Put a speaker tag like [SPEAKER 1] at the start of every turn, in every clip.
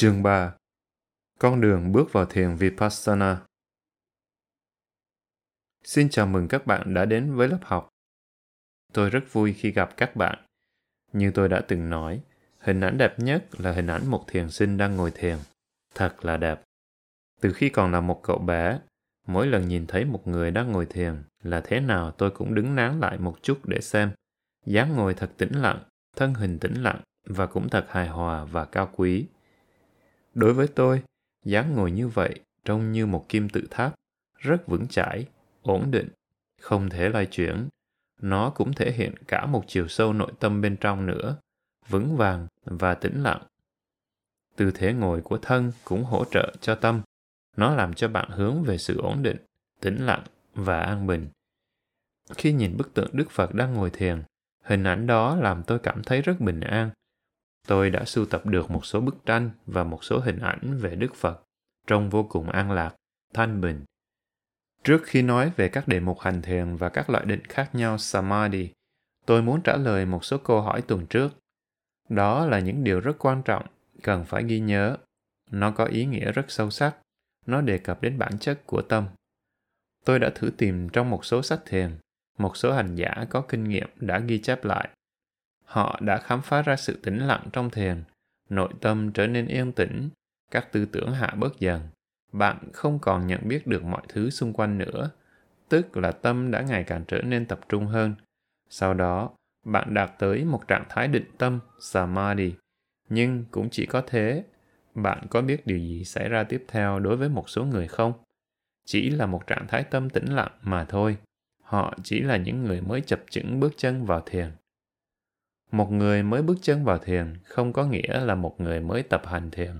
[SPEAKER 1] Chương 3 Con đường bước vào thiền Vipassana Xin chào mừng các bạn đã đến với lớp học. Tôi rất vui khi gặp các bạn. Như tôi đã từng nói, hình ảnh đẹp nhất là hình ảnh một thiền sinh đang ngồi thiền. Thật là đẹp. Từ khi còn là một cậu bé, mỗi lần nhìn thấy một người đang ngồi thiền là thế nào tôi cũng đứng nán lại một chút để xem. dáng ngồi thật tĩnh lặng, thân hình tĩnh lặng và cũng thật hài hòa và cao quý. Đối với tôi, dáng ngồi như vậy trông như một kim tự tháp, rất vững chãi, ổn định, không thể lay chuyển. Nó cũng thể hiện cả một chiều sâu nội tâm bên trong nữa, vững vàng và tĩnh lặng. Tư thế ngồi của thân cũng hỗ trợ cho tâm. Nó làm cho bạn hướng về sự ổn định, tĩnh lặng và an bình. Khi nhìn bức tượng Đức Phật đang ngồi thiền, hình ảnh đó làm tôi cảm thấy rất bình an, Tôi đã sưu tập được một số bức tranh và một số hình ảnh về Đức Phật, trông vô cùng an lạc, thanh bình. Trước khi nói về các đề mục hành thiền và các loại định khác nhau Samadhi, tôi muốn trả lời một số câu hỏi tuần trước. Đó là những điều rất quan trọng, cần phải ghi nhớ. Nó có ý nghĩa rất sâu sắc. Nó đề cập đến bản chất của tâm. Tôi đã thử tìm trong một số sách thiền, một số hành giả có kinh nghiệm đã ghi chép lại họ đã khám phá ra sự tĩnh lặng trong thiền. Nội tâm trở nên yên tĩnh, các tư tưởng hạ bớt dần. Bạn không còn nhận biết được mọi thứ xung quanh nữa, tức là tâm đã ngày càng trở nên tập trung hơn. Sau đó, bạn đạt tới một trạng thái định tâm, samadhi. Nhưng cũng chỉ có thế, bạn có biết điều gì xảy ra tiếp theo đối với một số người không? Chỉ là một trạng thái tâm tĩnh lặng mà thôi. Họ chỉ là những người mới chập chững bước chân vào thiền một người mới bước chân vào thiền không có nghĩa là một người mới tập hành thiền.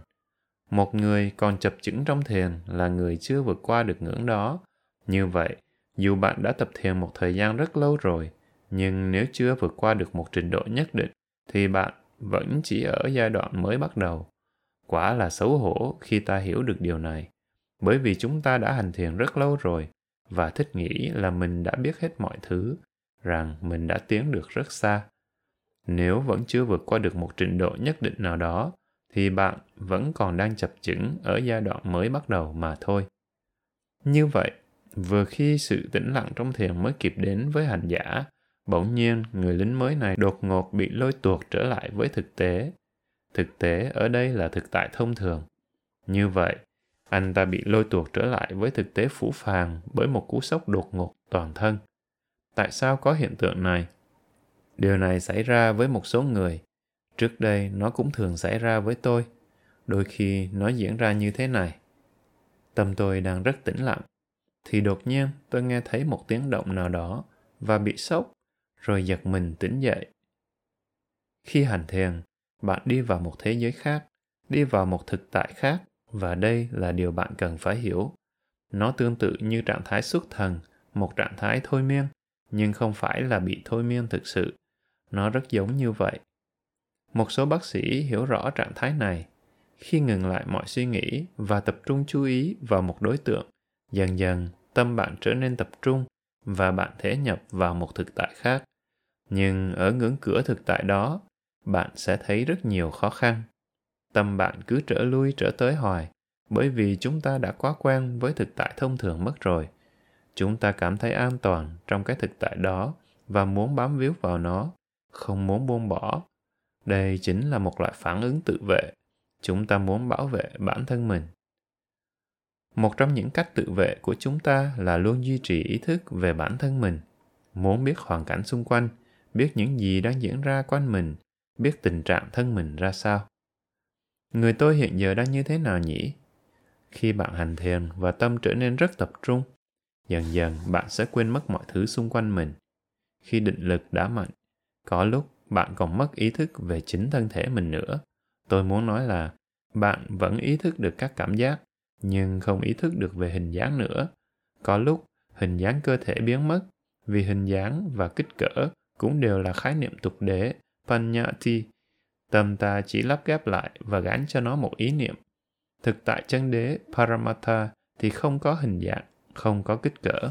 [SPEAKER 1] Một người còn chập chững trong thiền là người chưa vượt qua được ngưỡng đó. Như vậy, dù bạn đã tập thiền một thời gian rất lâu rồi, nhưng nếu chưa vượt qua được một trình độ nhất định, thì bạn vẫn chỉ ở giai đoạn mới bắt đầu. Quả là xấu hổ khi ta hiểu được điều này. Bởi vì chúng ta đã hành thiền rất lâu rồi, và thích nghĩ là mình đã biết hết mọi thứ, rằng mình đã tiến được rất xa nếu vẫn chưa vượt qua được một trình độ nhất định nào đó, thì bạn vẫn còn đang chập chững ở giai đoạn mới bắt đầu mà thôi. Như vậy, vừa khi sự tĩnh lặng trong thiền mới kịp đến với hành giả, bỗng nhiên người lính mới này đột ngột bị lôi tuột trở lại với thực tế. Thực tế ở đây là thực tại thông thường. Như vậy, anh ta bị lôi tuột trở lại với thực tế phủ phàng bởi một cú sốc đột ngột toàn thân. Tại sao có hiện tượng này? Điều này xảy ra với một số người. Trước đây, nó cũng thường xảy ra với tôi. Đôi khi, nó diễn ra như thế này. Tâm tôi đang rất tĩnh lặng. Thì đột nhiên, tôi nghe thấy một tiếng động nào đó và bị sốc, rồi giật mình tỉnh dậy. Khi hành thiền, bạn đi vào một thế giới khác, đi vào một thực tại khác, và đây là điều bạn cần phải hiểu. Nó tương tự như trạng thái xuất thần, một trạng thái thôi miên, nhưng không phải là bị thôi miên thực sự nó rất giống như vậy. Một số bác sĩ hiểu rõ trạng thái này. Khi ngừng lại mọi suy nghĩ và tập trung chú ý vào một đối tượng, dần dần tâm bạn trở nên tập trung và bạn thể nhập vào một thực tại khác. Nhưng ở ngưỡng cửa thực tại đó, bạn sẽ thấy rất nhiều khó khăn. Tâm bạn cứ trở lui trở tới hoài, bởi vì chúng ta đã quá quen với thực tại thông thường mất rồi. Chúng ta cảm thấy an toàn trong cái thực tại đó và muốn bám víu vào nó không muốn buông bỏ. Đây chính là một loại phản ứng tự vệ. Chúng ta muốn bảo vệ bản thân mình. Một trong những cách tự vệ của chúng ta là luôn duy trì ý thức về bản thân mình. Muốn biết hoàn cảnh xung quanh, biết những gì đang diễn ra quanh mình, biết tình trạng thân mình ra sao. Người tôi hiện giờ đang như thế nào nhỉ? Khi bạn hành thiền và tâm trở nên rất tập trung, dần dần bạn sẽ quên mất mọi thứ xung quanh mình. Khi định lực đã mạnh có lúc bạn còn mất ý thức về chính thân thể mình nữa. Tôi muốn nói là bạn vẫn ý thức được các cảm giác, nhưng không ý thức được về hình dáng nữa. Có lúc hình dáng cơ thể biến mất vì hình dáng và kích cỡ cũng đều là khái niệm tục đế, panyati. Tâm ta chỉ lắp ghép lại và gắn cho nó một ý niệm. Thực tại chân đế paramatha thì không có hình dạng, không có kích cỡ.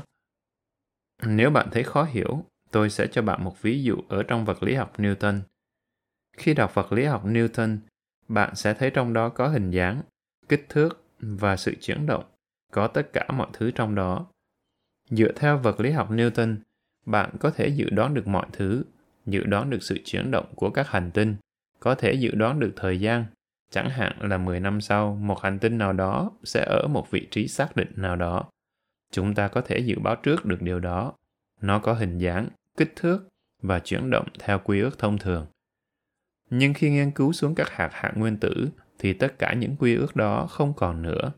[SPEAKER 1] Nếu bạn thấy khó hiểu Tôi sẽ cho bạn một ví dụ ở trong vật lý học Newton. Khi đọc vật lý học Newton, bạn sẽ thấy trong đó có hình dáng, kích thước và sự chuyển động, có tất cả mọi thứ trong đó. Dựa theo vật lý học Newton, bạn có thể dự đoán được mọi thứ, dự đoán được sự chuyển động của các hành tinh, có thể dự đoán được thời gian. Chẳng hạn là 10 năm sau, một hành tinh nào đó sẽ ở một vị trí xác định nào đó. Chúng ta có thể dự báo trước được điều đó. Nó có hình dáng, kích thước và chuyển động theo quy ước thông thường. Nhưng khi nghiên cứu xuống các hạt hạt nguyên tử thì tất cả những quy ước đó không còn nữa.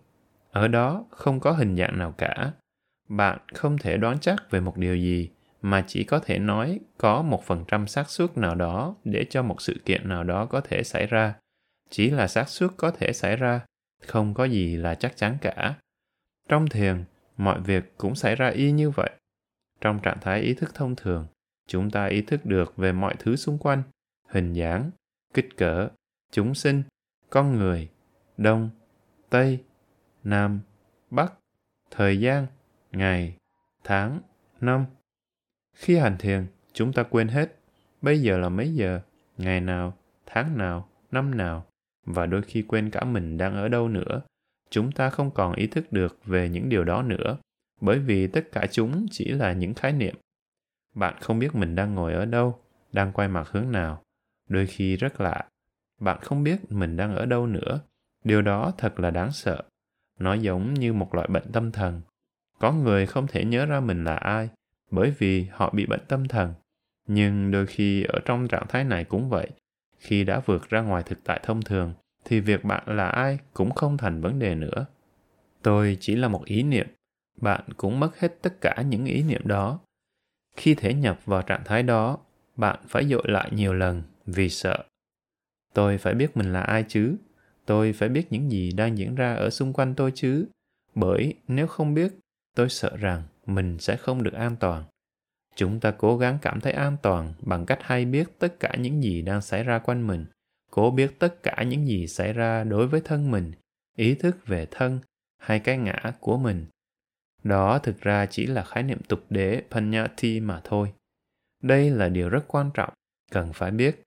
[SPEAKER 1] Ở đó không có hình dạng nào cả. Bạn không thể đoán chắc về một điều gì mà chỉ có thể nói có một phần trăm xác suất nào đó để cho một sự kiện nào đó có thể xảy ra. Chỉ là xác suất có thể xảy ra, không có gì là chắc chắn cả. Trong thiền, mọi việc cũng xảy ra y như vậy. Trong trạng thái ý thức thông thường, chúng ta ý thức được về mọi thứ xung quanh, hình dáng, kích cỡ, chúng sinh, con người, đông, tây, nam, bắc, thời gian, ngày, tháng, năm. Khi hành thiền, chúng ta quên hết bây giờ là mấy giờ, ngày nào, tháng nào, năm nào và đôi khi quên cả mình đang ở đâu nữa. Chúng ta không còn ý thức được về những điều đó nữa bởi vì tất cả chúng chỉ là những khái niệm. Bạn không biết mình đang ngồi ở đâu, đang quay mặt hướng nào. Đôi khi rất lạ, bạn không biết mình đang ở đâu nữa. Điều đó thật là đáng sợ. Nó giống như một loại bệnh tâm thần. Có người không thể nhớ ra mình là ai, bởi vì họ bị bệnh tâm thần. Nhưng đôi khi ở trong trạng thái này cũng vậy. Khi đã vượt ra ngoài thực tại thông thường, thì việc bạn là ai cũng không thành vấn đề nữa. Tôi chỉ là một ý niệm. Bạn cũng mất hết tất cả những ý niệm đó. Khi thể nhập vào trạng thái đó, bạn phải dội lại nhiều lần vì sợ. Tôi phải biết mình là ai chứ? Tôi phải biết những gì đang diễn ra ở xung quanh tôi chứ? Bởi nếu không biết, tôi sợ rằng mình sẽ không được an toàn. Chúng ta cố gắng cảm thấy an toàn bằng cách hay biết tất cả những gì đang xảy ra quanh mình, cố biết tất cả những gì xảy ra đối với thân mình, ý thức về thân hay cái ngã của mình. Đó thực ra chỉ là khái niệm tục đế Panyati mà thôi. Đây là điều rất quan trọng, cần phải biết.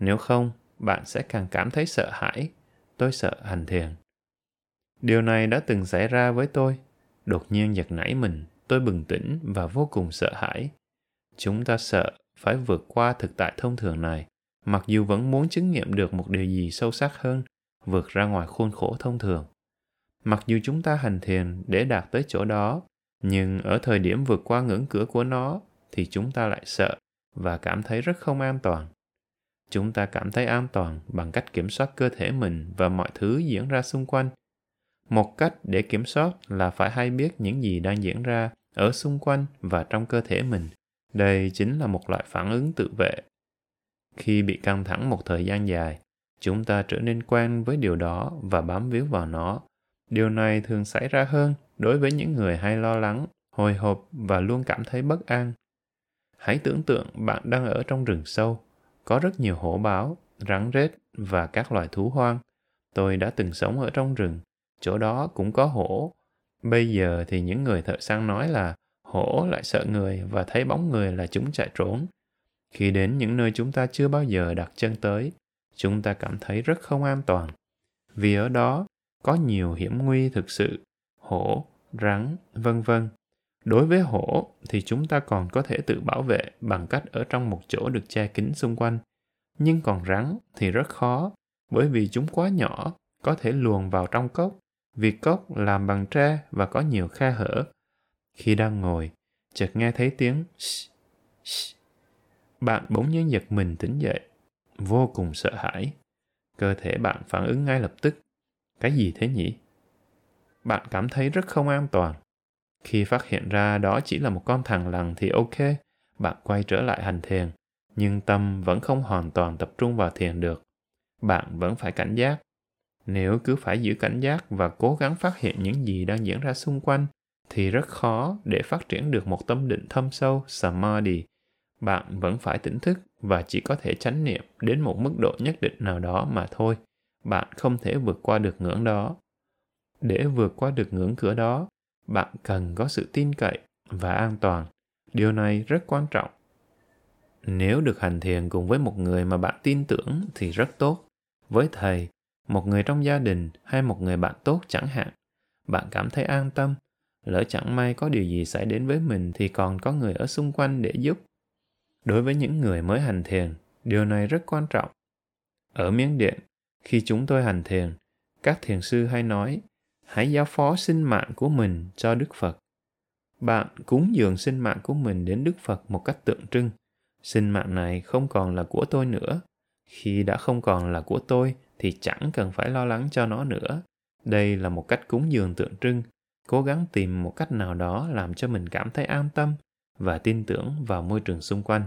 [SPEAKER 1] Nếu không, bạn sẽ càng cảm thấy sợ hãi. Tôi sợ hành thiền. Điều này đã từng xảy ra với tôi. Đột nhiên giật nảy mình, tôi bừng tỉnh và vô cùng sợ hãi. Chúng ta sợ phải vượt qua thực tại thông thường này, mặc dù vẫn muốn chứng nghiệm được một điều gì sâu sắc hơn, vượt ra ngoài khuôn khổ thông thường. Mặc dù chúng ta hành thiền để đạt tới chỗ đó, nhưng ở thời điểm vượt qua ngưỡng cửa của nó thì chúng ta lại sợ và cảm thấy rất không an toàn. Chúng ta cảm thấy an toàn bằng cách kiểm soát cơ thể mình và mọi thứ diễn ra xung quanh. Một cách để kiểm soát là phải hay biết những gì đang diễn ra ở xung quanh và trong cơ thể mình. Đây chính là một loại phản ứng tự vệ. Khi bị căng thẳng một thời gian dài, chúng ta trở nên quen với điều đó và bám víu vào nó. Điều này thường xảy ra hơn đối với những người hay lo lắng, hồi hộp và luôn cảm thấy bất an. Hãy tưởng tượng bạn đang ở trong rừng sâu, có rất nhiều hổ báo, rắn rết và các loài thú hoang. Tôi đã từng sống ở trong rừng, chỗ đó cũng có hổ. Bây giờ thì những người thợ săn nói là hổ lại sợ người và thấy bóng người là chúng chạy trốn. Khi đến những nơi chúng ta chưa bao giờ đặt chân tới, chúng ta cảm thấy rất không an toàn. Vì ở đó có nhiều hiểm nguy thực sự, hổ, rắn, vân vân. Đối với hổ thì chúng ta còn có thể tự bảo vệ bằng cách ở trong một chỗ được che kín xung quanh. Nhưng còn rắn thì rất khó, bởi vì chúng quá nhỏ, có thể luồn vào trong cốc, vì cốc làm bằng tre và có nhiều khe hở. Khi đang ngồi, chợt nghe thấy tiếng shh, shh. Bạn bỗng nhiên giật mình tỉnh dậy, vô cùng sợ hãi. Cơ thể bạn phản ứng ngay lập tức. Cái gì thế nhỉ? Bạn cảm thấy rất không an toàn khi phát hiện ra đó chỉ là một con thằng lằn thì ok, bạn quay trở lại hành thiền, nhưng tâm vẫn không hoàn toàn tập trung vào thiền được. Bạn vẫn phải cảnh giác. Nếu cứ phải giữ cảnh giác và cố gắng phát hiện những gì đang diễn ra xung quanh, thì rất khó để phát triển được một tâm định thâm sâu, samadhi. Bạn vẫn phải tỉnh thức và chỉ có thể chánh niệm đến một mức độ nhất định nào đó mà thôi. Bạn không thể vượt qua được ngưỡng đó. Để vượt qua được ngưỡng cửa đó, bạn cần có sự tin cậy và an toàn. Điều này rất quan trọng. Nếu được hành thiền cùng với một người mà bạn tin tưởng thì rất tốt. Với thầy một người trong gia đình hay một người bạn tốt chẳng hạn bạn cảm thấy an tâm lỡ chẳng may có điều gì xảy đến với mình thì còn có người ở xung quanh để giúp. Đối với những người mới hành thiền điều này rất quan trọng. Ở miến điện khi chúng tôi hành thiền, các thiền sư hay nói, hãy giao phó sinh mạng của mình cho đức phật. Bạn cúng dường sinh mạng của mình đến đức phật một cách tượng trưng. Sinh mạng này không còn là của tôi nữa. Khi đã không còn là của tôi thì chẳng cần phải lo lắng cho nó nữa. Đây là một cách cúng dường tượng trưng. Cố gắng tìm một cách nào đó làm cho mình cảm thấy an tâm và tin tưởng vào môi trường xung quanh.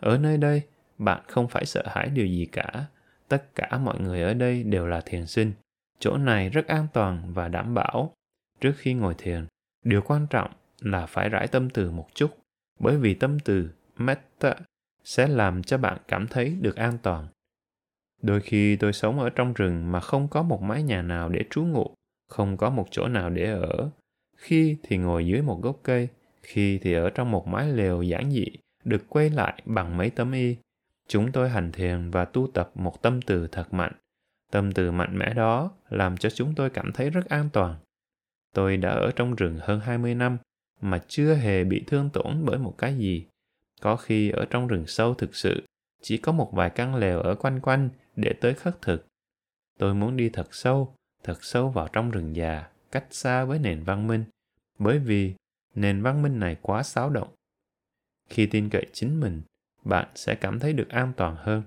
[SPEAKER 1] Ở nơi đây, bạn không phải sợ hãi điều gì cả tất cả mọi người ở đây đều là thiền sinh. Chỗ này rất an toàn và đảm bảo. Trước khi ngồi thiền, điều quan trọng là phải rải tâm từ một chút, bởi vì tâm từ, metta, sẽ làm cho bạn cảm thấy được an toàn. Đôi khi tôi sống ở trong rừng mà không có một mái nhà nào để trú ngụ, không có một chỗ nào để ở. Khi thì ngồi dưới một gốc cây, khi thì ở trong một mái lều giản dị, được quay lại bằng mấy tấm y chúng tôi hành thiền và tu tập một tâm từ thật mạnh. Tâm từ mạnh mẽ đó làm cho chúng tôi cảm thấy rất an toàn. Tôi đã ở trong rừng hơn 20 năm mà chưa hề bị thương tổn bởi một cái gì. Có khi ở trong rừng sâu thực sự, chỉ có một vài căn lều ở quanh quanh để tới khất thực. Tôi muốn đi thật sâu thật sâu vào trong rừng già, cách xa với nền văn minh, bởi vì nền văn minh này quá xáo động. Khi tin cậy chính mình bạn sẽ cảm thấy được an toàn hơn.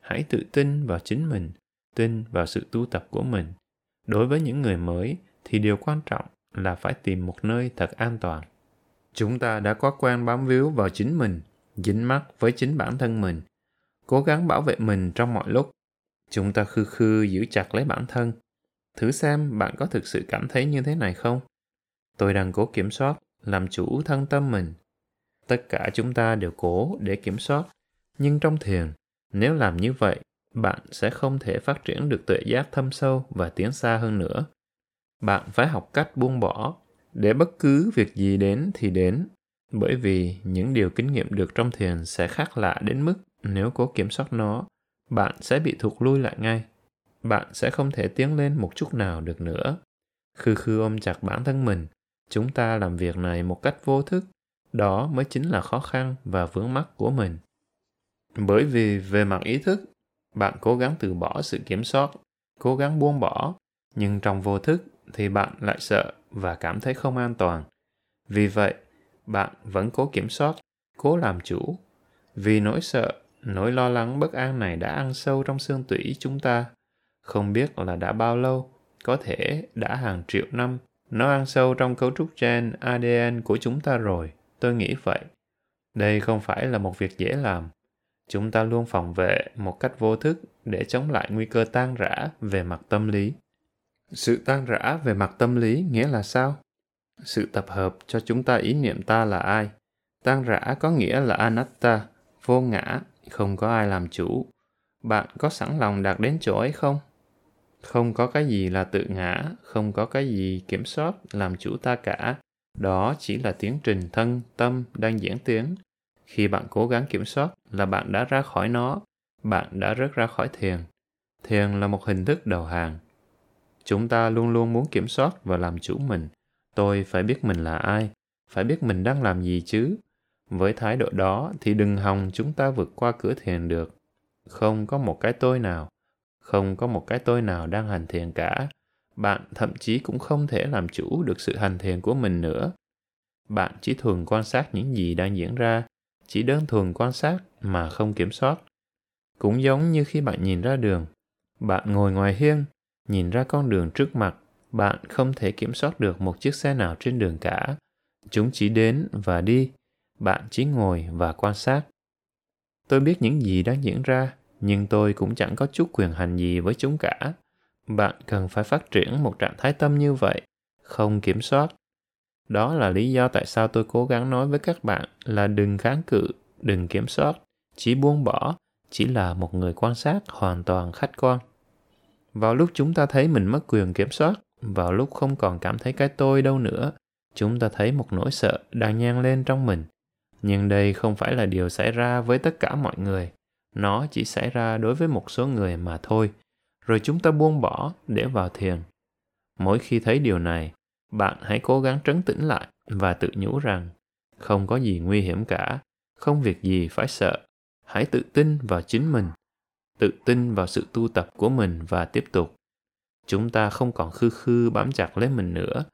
[SPEAKER 1] Hãy tự tin vào chính mình, tin vào sự tu tập của mình. Đối với những người mới thì điều quan trọng là phải tìm một nơi thật an toàn. Chúng ta đã quá quen bám víu vào chính mình, dính mắc với chính bản thân mình, cố gắng bảo vệ mình trong mọi lúc. Chúng ta khư khư giữ chặt lấy bản thân. Thử xem bạn có thực sự cảm thấy như thế này không? Tôi đang cố kiểm soát, làm chủ thân tâm mình tất cả chúng ta đều cố để kiểm soát. Nhưng trong thiền, nếu làm như vậy, bạn sẽ không thể phát triển được tuệ giác thâm sâu và tiến xa hơn nữa. Bạn phải học cách buông bỏ. Để bất cứ việc gì đến thì đến, bởi vì những điều kinh nghiệm được trong thiền sẽ khác lạ đến mức nếu cố kiểm soát nó, bạn sẽ bị thụt lui lại ngay. Bạn sẽ không thể tiến lên một chút nào được nữa. Khư khư ôm chặt bản thân mình. Chúng ta làm việc này một cách vô thức đó mới chính là khó khăn và vướng mắc của mình. Bởi vì về mặt ý thức, bạn cố gắng từ bỏ sự kiểm soát, cố gắng buông bỏ, nhưng trong vô thức thì bạn lại sợ và cảm thấy không an toàn. Vì vậy, bạn vẫn cố kiểm soát, cố làm chủ. Vì nỗi sợ, nỗi lo lắng bất an này đã ăn sâu trong xương tủy chúng ta. Không biết là đã bao lâu, có thể đã hàng triệu năm, nó ăn sâu trong cấu trúc gen adn của chúng ta rồi tôi nghĩ vậy. Đây không phải là một việc dễ làm. Chúng ta luôn phòng vệ một cách vô thức để chống lại nguy cơ tan rã về mặt tâm lý. Sự tan rã về mặt tâm lý nghĩa là sao? Sự tập hợp cho chúng ta ý niệm ta là ai? Tan rã có nghĩa là anatta, vô ngã, không có ai làm chủ. Bạn có sẵn lòng đạt đến chỗ ấy không? Không có cái gì là tự ngã, không có cái gì kiểm soát làm chủ ta cả đó chỉ là tiến trình thân, tâm đang diễn tiến. Khi bạn cố gắng kiểm soát là bạn đã ra khỏi nó, bạn đã rớt ra khỏi thiền. Thiền là một hình thức đầu hàng. Chúng ta luôn luôn muốn kiểm soát và làm chủ mình. Tôi phải biết mình là ai, phải biết mình đang làm gì chứ. Với thái độ đó thì đừng hòng chúng ta vượt qua cửa thiền được. Không có một cái tôi nào, không có một cái tôi nào đang hành thiền cả bạn thậm chí cũng không thể làm chủ được sự hành thiền của mình nữa. Bạn chỉ thường quan sát những gì đang diễn ra, chỉ đơn thuần quan sát mà không kiểm soát. Cũng giống như khi bạn nhìn ra đường, bạn ngồi ngoài hiên, nhìn ra con đường trước mặt, bạn không thể kiểm soát được một chiếc xe nào trên đường cả. Chúng chỉ đến và đi, bạn chỉ ngồi và quan sát. Tôi biết những gì đang diễn ra, nhưng tôi cũng chẳng có chút quyền hành gì với chúng cả bạn cần phải phát triển một trạng thái tâm như vậy, không kiểm soát. Đó là lý do tại sao tôi cố gắng nói với các bạn là đừng kháng cự, đừng kiểm soát, chỉ buông bỏ, chỉ là một người quan sát hoàn toàn khách quan. Vào lúc chúng ta thấy mình mất quyền kiểm soát, vào lúc không còn cảm thấy cái tôi đâu nữa, chúng ta thấy một nỗi sợ đang nhang lên trong mình. Nhưng đây không phải là điều xảy ra với tất cả mọi người. Nó chỉ xảy ra đối với một số người mà thôi rồi chúng ta buông bỏ để vào thiền. Mỗi khi thấy điều này, bạn hãy cố gắng trấn tĩnh lại và tự nhủ rằng không có gì nguy hiểm cả, không việc gì phải sợ. Hãy tự tin vào chính mình, tự tin vào sự tu tập của mình và tiếp tục. Chúng ta không còn khư khư bám chặt lấy mình nữa.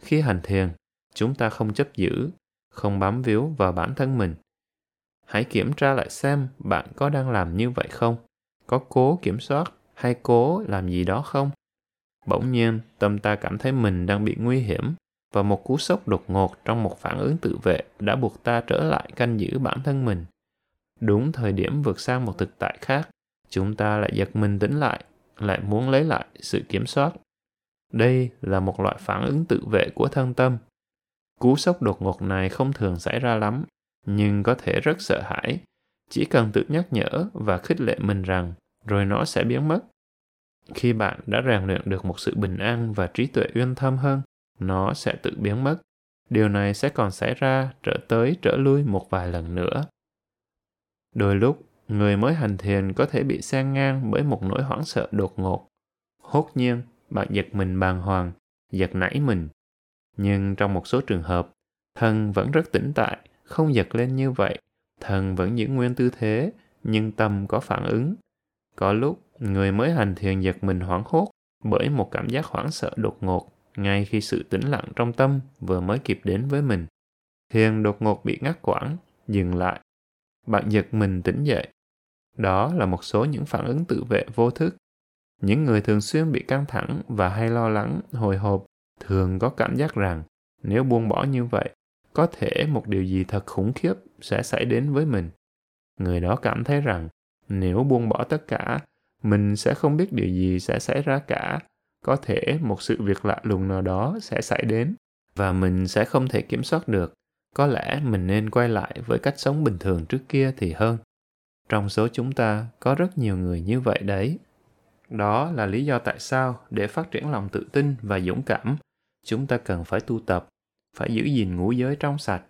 [SPEAKER 1] Khi hành thiền, chúng ta không chấp giữ, không bám víu vào bản thân mình. Hãy kiểm tra lại xem bạn có đang làm như vậy không? Có cố kiểm soát hay cố làm gì đó không? Bỗng nhiên, tâm ta cảm thấy mình đang bị nguy hiểm và một cú sốc đột ngột trong một phản ứng tự vệ đã buộc ta trở lại canh giữ bản thân mình. Đúng thời điểm vượt sang một thực tại khác, chúng ta lại giật mình tỉnh lại, lại muốn lấy lại sự kiểm soát. Đây là một loại phản ứng tự vệ của thân tâm. Cú sốc đột ngột này không thường xảy ra lắm, nhưng có thể rất sợ hãi. Chỉ cần tự nhắc nhở và khích lệ mình rằng rồi nó sẽ biến mất. Khi bạn đã rèn luyện được một sự bình an và trí tuệ uyên thâm hơn, nó sẽ tự biến mất. Điều này sẽ còn xảy ra trở tới trở lui một vài lần nữa. Đôi lúc, người mới hành thiền có thể bị sang ngang bởi một nỗi hoảng sợ đột ngột. Hốt nhiên, bạn giật mình bàng hoàng, giật nảy mình. Nhưng trong một số trường hợp, thân vẫn rất tĩnh tại, không giật lên như vậy. Thân vẫn giữ nguyên tư thế, nhưng tâm có phản ứng. Có lúc, người mới hành thiền giật mình hoảng hốt bởi một cảm giác hoảng sợ đột ngột ngay khi sự tĩnh lặng trong tâm vừa mới kịp đến với mình. Thiền đột ngột bị ngắt quãng, dừng lại. Bạn giật mình tỉnh dậy. Đó là một số những phản ứng tự vệ vô thức. Những người thường xuyên bị căng thẳng và hay lo lắng, hồi hộp thường có cảm giác rằng nếu buông bỏ như vậy, có thể một điều gì thật khủng khiếp sẽ xảy đến với mình. Người đó cảm thấy rằng nếu buông bỏ tất cả, mình sẽ không biết điều gì sẽ xảy ra cả. Có thể một sự việc lạ lùng nào đó sẽ xảy đến và mình sẽ không thể kiểm soát được. Có lẽ mình nên quay lại với cách sống bình thường trước kia thì hơn. Trong số chúng ta có rất nhiều người như vậy đấy. Đó là lý do tại sao để phát triển lòng tự tin và dũng cảm chúng ta cần phải tu tập phải giữ gìn ngũ giới trong sạch.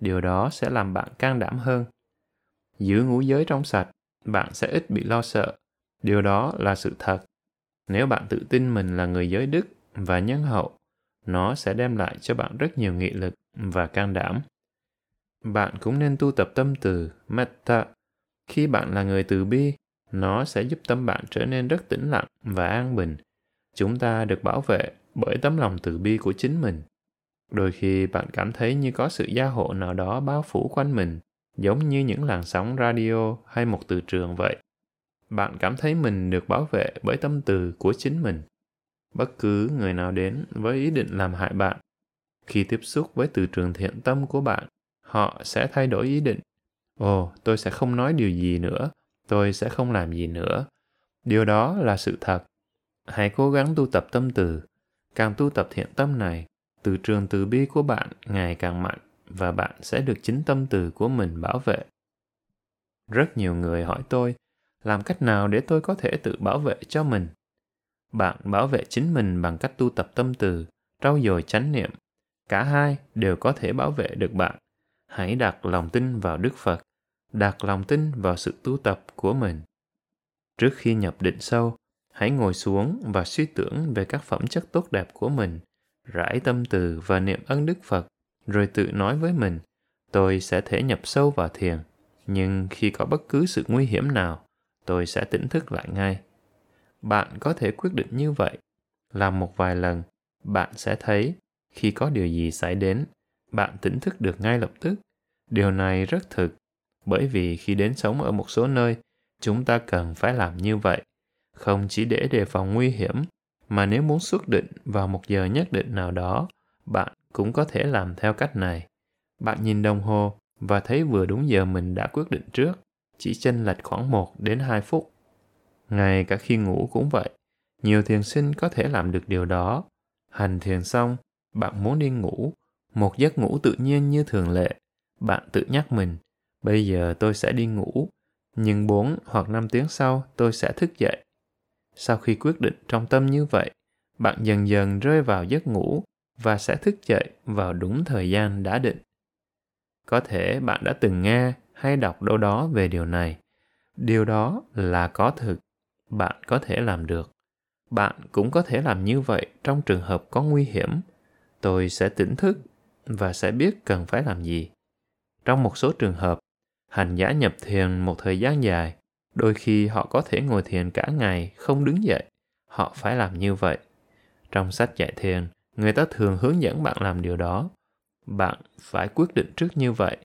[SPEAKER 1] Điều đó sẽ làm bạn can đảm hơn. Giữ ngũ giới trong sạch bạn sẽ ít bị lo sợ điều đó là sự thật nếu bạn tự tin mình là người giới đức và nhân hậu, nó sẽ đem lại cho bạn rất nhiều nghị lực và can đảm. Bạn cũng nên tu tập tâm từ, metta. Khi bạn là người từ bi, nó sẽ giúp tâm bạn trở nên rất tĩnh lặng và an bình. Chúng ta được bảo vệ bởi tấm lòng từ bi của chính mình. Đôi khi bạn cảm thấy như có sự gia hộ nào đó bao phủ quanh mình, giống như những làn sóng radio hay một từ trường vậy. Bạn cảm thấy mình được bảo vệ bởi tâm từ của chính mình. Bất cứ người nào đến với ý định làm hại bạn, khi tiếp xúc với từ trường thiện tâm của bạn, họ sẽ thay đổi ý định. Ồ, tôi sẽ không nói điều gì nữa, tôi sẽ không làm gì nữa. Điều đó là sự thật. Hãy cố gắng tu tập tâm từ. Càng tu tập thiện tâm này, từ trường từ bi của bạn ngày càng mạnh và bạn sẽ được chính tâm từ của mình bảo vệ. Rất nhiều người hỏi tôi, làm cách nào để tôi có thể tự bảo vệ cho mình? Bạn bảo vệ chính mình bằng cách tu tập tâm từ, trau dồi chánh niệm. Cả hai đều có thể bảo vệ được bạn. Hãy đặt lòng tin vào đức phật, đặt lòng tin vào sự tu tập của mình. Trước khi nhập định sâu, hãy ngồi xuống và suy tưởng về các phẩm chất tốt đẹp của mình, rải tâm từ và niệm ân đức phật rồi tự nói với mình tôi sẽ thể nhập sâu vào thiền nhưng khi có bất cứ sự nguy hiểm nào tôi sẽ tỉnh thức lại ngay. Bạn có thể quyết định như vậy. Làm một vài lần, bạn sẽ thấy khi có điều gì xảy đến, bạn tỉnh thức được ngay lập tức. Điều này rất thực, bởi vì khi đến sống ở một số nơi, chúng ta cần phải làm như vậy, không chỉ để đề phòng nguy hiểm, mà nếu muốn xuất định vào một giờ nhất định nào đó, bạn cũng có thể làm theo cách này. Bạn nhìn đồng hồ và thấy vừa đúng giờ mình đã quyết định trước chỉ chênh lệch khoảng 1 đến 2 phút. Ngay cả khi ngủ cũng vậy, nhiều thiền sinh có thể làm được điều đó. Hành thiền xong, bạn muốn đi ngủ, một giấc ngủ tự nhiên như thường lệ. Bạn tự nhắc mình, bây giờ tôi sẽ đi ngủ, nhưng 4 hoặc 5 tiếng sau tôi sẽ thức dậy. Sau khi quyết định trong tâm như vậy, bạn dần dần rơi vào giấc ngủ và sẽ thức dậy vào đúng thời gian đã định. Có thể bạn đã từng nghe hay đọc đâu đó về điều này điều đó là có thực bạn có thể làm được bạn cũng có thể làm như vậy trong trường hợp có nguy hiểm. Tôi sẽ tỉnh thức và sẽ biết cần phải làm gì. Trong một số trường hợp, hành giả nhập thiền một thời gian dài, đôi khi họ có thể ngồi thiền cả ngày không đứng dậy. Họ phải làm như vậy. Trong sách dạy thiền, người ta thường hướng dẫn bạn làm điều đó. Bạn phải quyết định trước như vậy,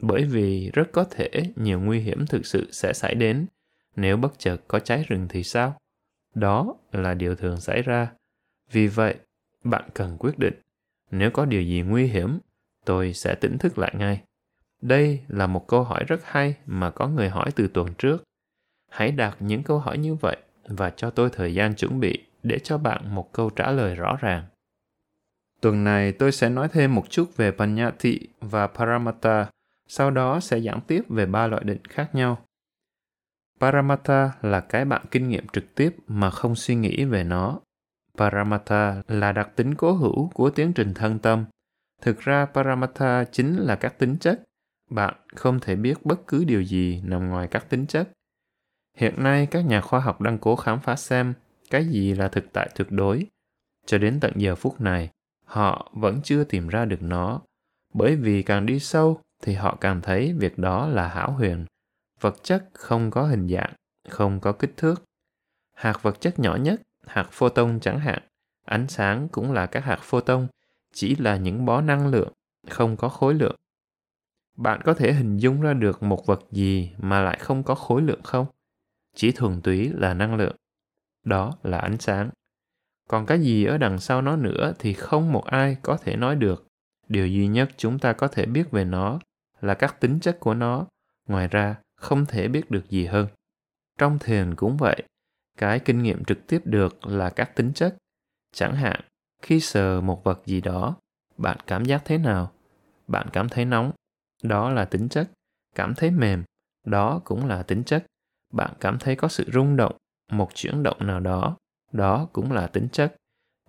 [SPEAKER 1] bởi vì rất có thể nhiều nguy hiểm thực sự sẽ xảy đến nếu bất chợt có cháy rừng thì sao? Đó là điều thường xảy ra. Vì vậy, bạn cần quyết định. Nếu có điều gì nguy hiểm, tôi sẽ tỉnh thức lại ngay. Đây là một câu hỏi rất hay mà có người hỏi từ tuần trước. Hãy đặt những câu hỏi như vậy và cho tôi thời gian chuẩn bị để cho bạn một câu trả lời rõ ràng. Tuần này tôi sẽ nói thêm một chút về Panyati và Paramata, sau đó sẽ giảng tiếp về ba loại định khác nhau. Paramata là cái bạn kinh nghiệm trực tiếp mà không suy nghĩ về nó. Paramata là đặc tính cố hữu của tiến trình thân tâm. Thực ra Paramata chính là các tính chất. Bạn không thể biết bất cứ điều gì nằm ngoài các tính chất. Hiện nay các nhà khoa học đang cố khám phá xem cái gì là thực tại tuyệt đối. Cho đến tận giờ phút này, họ vẫn chưa tìm ra được nó. Bởi vì càng đi sâu thì họ càng thấy việc đó là hảo huyền vật chất không có hình dạng, không có kích thước. Hạt vật chất nhỏ nhất, hạt photon chẳng hạn, ánh sáng cũng là các hạt photon, chỉ là những bó năng lượng, không có khối lượng. Bạn có thể hình dung ra được một vật gì mà lại không có khối lượng không? Chỉ thuần túy là năng lượng. Đó là ánh sáng. Còn cái gì ở đằng sau nó nữa thì không một ai có thể nói được. Điều duy nhất chúng ta có thể biết về nó là các tính chất của nó. Ngoài ra, không thể biết được gì hơn. Trong thiền cũng vậy, cái kinh nghiệm trực tiếp được là các tính chất. Chẳng hạn, khi sờ một vật gì đó, bạn cảm giác thế nào? Bạn cảm thấy nóng, đó là tính chất. Cảm thấy mềm, đó cũng là tính chất. Bạn cảm thấy có sự rung động, một chuyển động nào đó, đó cũng là tính chất.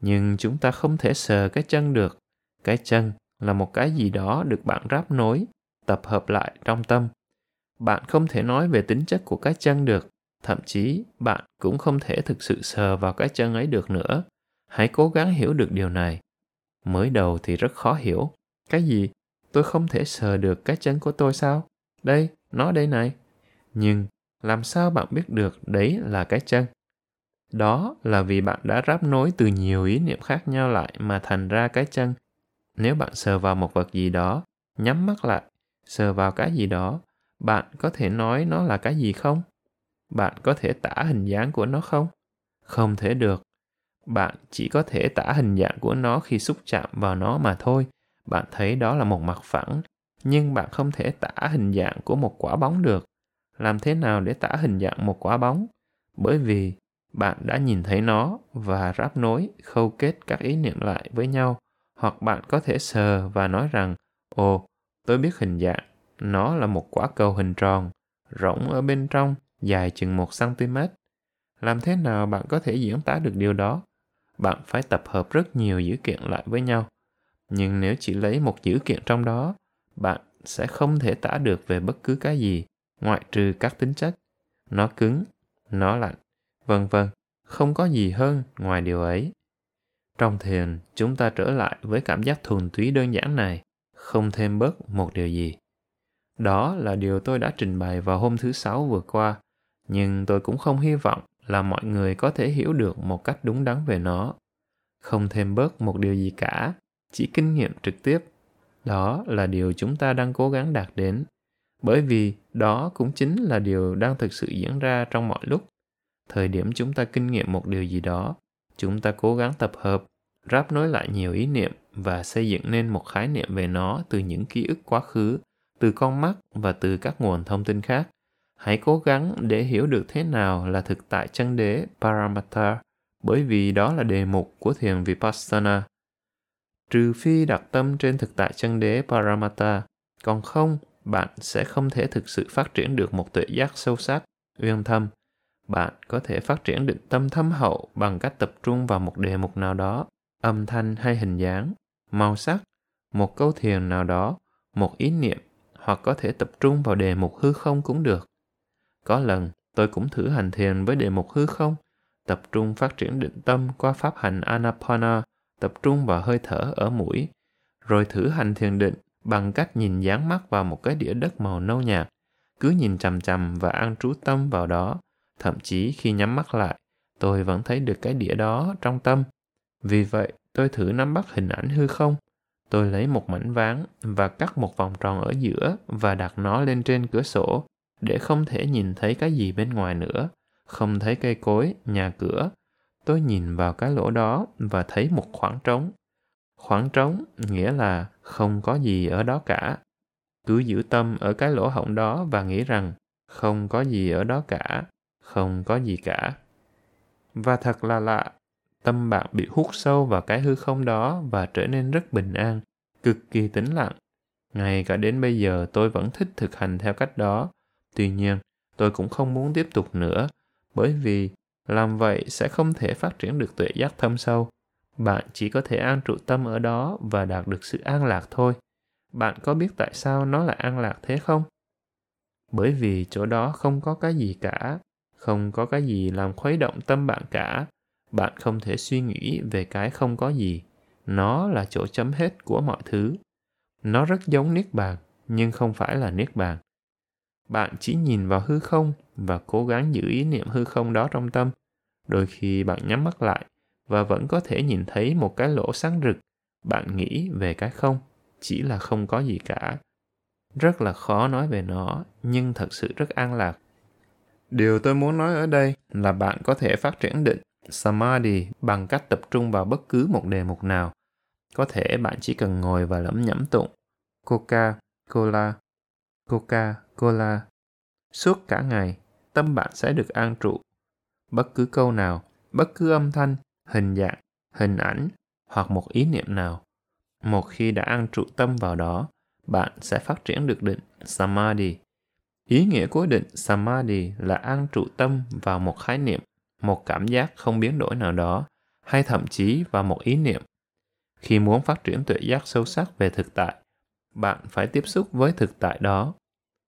[SPEAKER 1] Nhưng chúng ta không thể sờ cái chân được. Cái chân là một cái gì đó được bạn ráp nối, tập hợp lại trong tâm. Bạn không thể nói về tính chất của cái chân được. Thậm chí bạn cũng không thể thực sự sờ vào cái chân ấy được nữa. Hãy cố gắng hiểu được điều này. Mới đầu thì rất khó hiểu. Cái gì? Tôi không thể sờ được cái chân của tôi sao? Đây nó đây này. Nhưng làm sao bạn biết được đấy là cái chân? Đó là vì bạn đã ráp nối từ nhiều ý niệm khác nhau lại mà thành ra cái chân. Nếu bạn sờ vào một vật gì đó, nhắm mắt lại, sờ vào cái gì đó, bạn có thể nói nó là cái gì không? Bạn có thể tả hình dáng của nó không? Không thể được. Bạn chỉ có thể tả hình dạng của nó khi xúc chạm vào nó mà thôi. Bạn thấy đó là một mặt phẳng, nhưng bạn không thể tả hình dạng của một quả bóng được. Làm thế nào để tả hình dạng một quả bóng? Bởi vì bạn đã nhìn thấy nó và ráp nối khâu kết các ý niệm lại với nhau hoặc bạn có thể sờ và nói rằng ồ tôi biết hình dạng nó là một quả cầu hình tròn, rỗng ở bên trong, dài chừng 1 cm. Làm thế nào bạn có thể diễn tả được điều đó? Bạn phải tập hợp rất nhiều dữ kiện lại với nhau. Nhưng nếu chỉ lấy một dữ kiện trong đó, bạn sẽ không thể tả được về bất cứ cái gì, ngoại trừ các tính chất. Nó cứng, nó lạnh, vân vân. Không có gì hơn ngoài điều ấy. Trong thiền, chúng ta trở lại với cảm giác thuần túy đơn giản này, không thêm bớt một điều gì. Đó là điều tôi đã trình bày vào hôm thứ Sáu vừa qua, nhưng tôi cũng không hy vọng là mọi người có thể hiểu được một cách đúng đắn về nó. Không thêm bớt một điều gì cả, chỉ kinh nghiệm trực tiếp. Đó là điều chúng ta đang cố gắng đạt đến. Bởi vì đó cũng chính là điều đang thực sự diễn ra trong mọi lúc. Thời điểm chúng ta kinh nghiệm một điều gì đó, chúng ta cố gắng tập hợp, ráp nối lại nhiều ý niệm và xây dựng nên một khái niệm về nó từ những ký ức quá khứ từ con mắt và từ các nguồn thông tin khác. Hãy cố gắng để hiểu được thế nào là thực tại chân đế paramatta bởi vì đó là đề mục của thiền Vipassana. Trừ phi đặt tâm trên thực tại chân đế paramatta còn không, bạn sẽ không thể thực sự phát triển được một tuệ giác sâu sắc, uyên thâm. Bạn có thể phát triển định tâm thâm hậu bằng cách tập trung vào một đề mục nào đó, âm thanh hay hình dáng, màu sắc, một câu thiền nào đó, một ý niệm hoặc có thể tập trung vào đề mục hư không cũng được. Có lần, tôi cũng thử hành thiền với đề mục hư không, tập trung phát triển định tâm qua pháp hành Anapana, tập trung vào hơi thở ở mũi, rồi thử hành thiền định bằng cách nhìn dán mắt vào một cái đĩa đất màu nâu nhạt, cứ nhìn chằm chằm và an trú tâm vào đó. Thậm chí khi nhắm mắt lại, tôi vẫn thấy được cái đĩa đó trong tâm. Vì vậy, tôi thử nắm bắt hình ảnh hư không. Tôi lấy một mảnh ván và cắt một vòng tròn ở giữa và đặt nó lên trên cửa sổ để không thể nhìn thấy cái gì bên ngoài nữa, không thấy cây cối, nhà cửa. Tôi nhìn vào cái lỗ đó và thấy một khoảng trống. Khoảng trống nghĩa là không có gì ở đó cả. Cứ giữ tâm ở cái lỗ hổng đó và nghĩ rằng không có gì ở đó cả, không có gì cả. Và thật là lạ, tâm bạn bị hút sâu vào cái hư không đó và trở nên rất bình an, cực kỳ tĩnh lặng. Ngay cả đến bây giờ tôi vẫn thích thực hành theo cách đó. Tuy nhiên, tôi cũng không muốn tiếp tục nữa, bởi vì làm vậy sẽ không thể phát triển được tuệ giác thâm sâu. Bạn chỉ có thể an trụ tâm ở đó và đạt được sự an lạc thôi. Bạn có biết tại sao nó lại an lạc thế không? Bởi vì chỗ đó không có cái gì cả, không có cái gì làm khuấy động tâm bạn cả. Bạn không thể suy nghĩ về cái không có gì. Nó là chỗ chấm hết của mọi thứ. Nó rất giống niết bàn, nhưng không phải là niết bàn. Bạn chỉ nhìn vào hư không và cố gắng giữ ý niệm hư không đó trong tâm. Đôi khi bạn nhắm mắt lại và vẫn có thể nhìn thấy một cái lỗ sáng rực. Bạn nghĩ về cái không, chỉ là không có gì cả. Rất là khó nói về nó, nhưng thật sự rất an lạc. Điều tôi muốn nói ở đây là bạn có thể phát triển định Samadhi bằng cách tập trung vào bất cứ một đề mục nào. Có thể bạn chỉ cần ngồi và lẩm nhẩm tụng Coca-Cola, Coca-Cola. Suốt cả ngày, tâm bạn sẽ được an trụ. Bất cứ câu nào, bất cứ âm thanh, hình dạng, hình ảnh hoặc một ý niệm nào. Một khi đã an trụ tâm vào đó, bạn sẽ phát triển được định Samadhi. Ý nghĩa của định Samadhi là an trụ tâm vào một khái niệm, một cảm giác không biến đổi nào đó, hay thậm chí vào một ý niệm. Khi muốn phát triển tuệ giác sâu sắc về thực tại, bạn phải tiếp xúc với thực tại đó.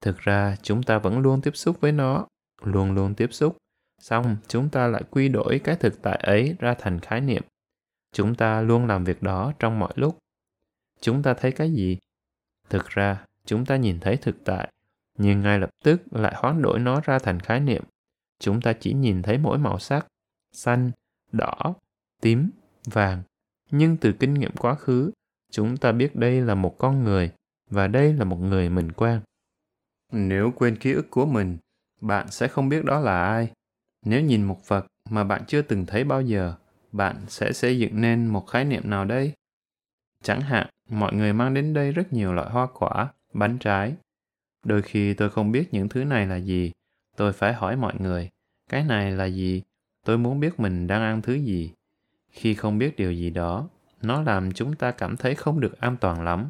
[SPEAKER 1] Thực ra, chúng ta vẫn luôn tiếp xúc với nó, luôn luôn tiếp xúc. Xong, chúng ta lại quy đổi cái thực tại ấy ra thành khái niệm. Chúng ta luôn làm việc đó trong mọi lúc. Chúng ta thấy cái gì? Thực ra, chúng ta nhìn thấy thực tại, nhưng ngay lập tức lại hoán đổi nó ra thành khái niệm. Chúng ta chỉ nhìn thấy mỗi màu sắc, xanh, đỏ, tím, vàng. Nhưng từ kinh nghiệm quá khứ, chúng ta biết đây là một con người và đây là một người mình quen. Nếu quên ký ức của mình, bạn sẽ không biết đó là ai. Nếu nhìn một vật mà bạn chưa từng thấy bao giờ, bạn sẽ xây dựng nên một khái niệm nào đây? Chẳng hạn, mọi người mang đến đây rất nhiều loại hoa quả, bánh trái. Đôi khi tôi không biết những thứ này là gì, tôi phải hỏi mọi người, cái này là gì? Tôi muốn biết mình đang ăn thứ gì. Khi không biết điều gì đó, nó làm chúng ta cảm thấy không được an toàn lắm.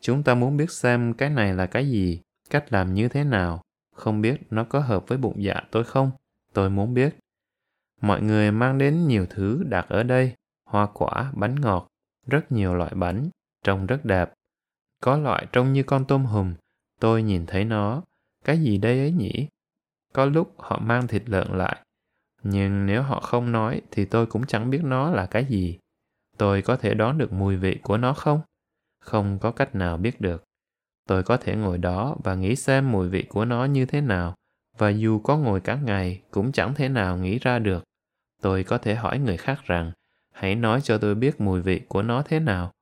[SPEAKER 1] Chúng ta muốn biết xem cái này là cái gì, cách làm như thế nào, không biết nó có hợp với bụng dạ tôi không? Tôi muốn biết. Mọi người mang đến nhiều thứ đặt ở đây, hoa quả, bánh ngọt, rất nhiều loại bánh, trông rất đẹp. Có loại trông như con tôm hùm, tôi nhìn thấy nó, cái gì đây ấy nhỉ? Có lúc họ mang thịt lợn lại, nhưng nếu họ không nói thì tôi cũng chẳng biết nó là cái gì. Tôi có thể đoán được mùi vị của nó không? Không có cách nào biết được. Tôi có thể ngồi đó và nghĩ xem mùi vị của nó như thế nào, và dù có ngồi cả ngày cũng chẳng thể nào nghĩ ra được. Tôi có thể hỏi người khác rằng, hãy nói cho tôi biết mùi vị của nó thế nào.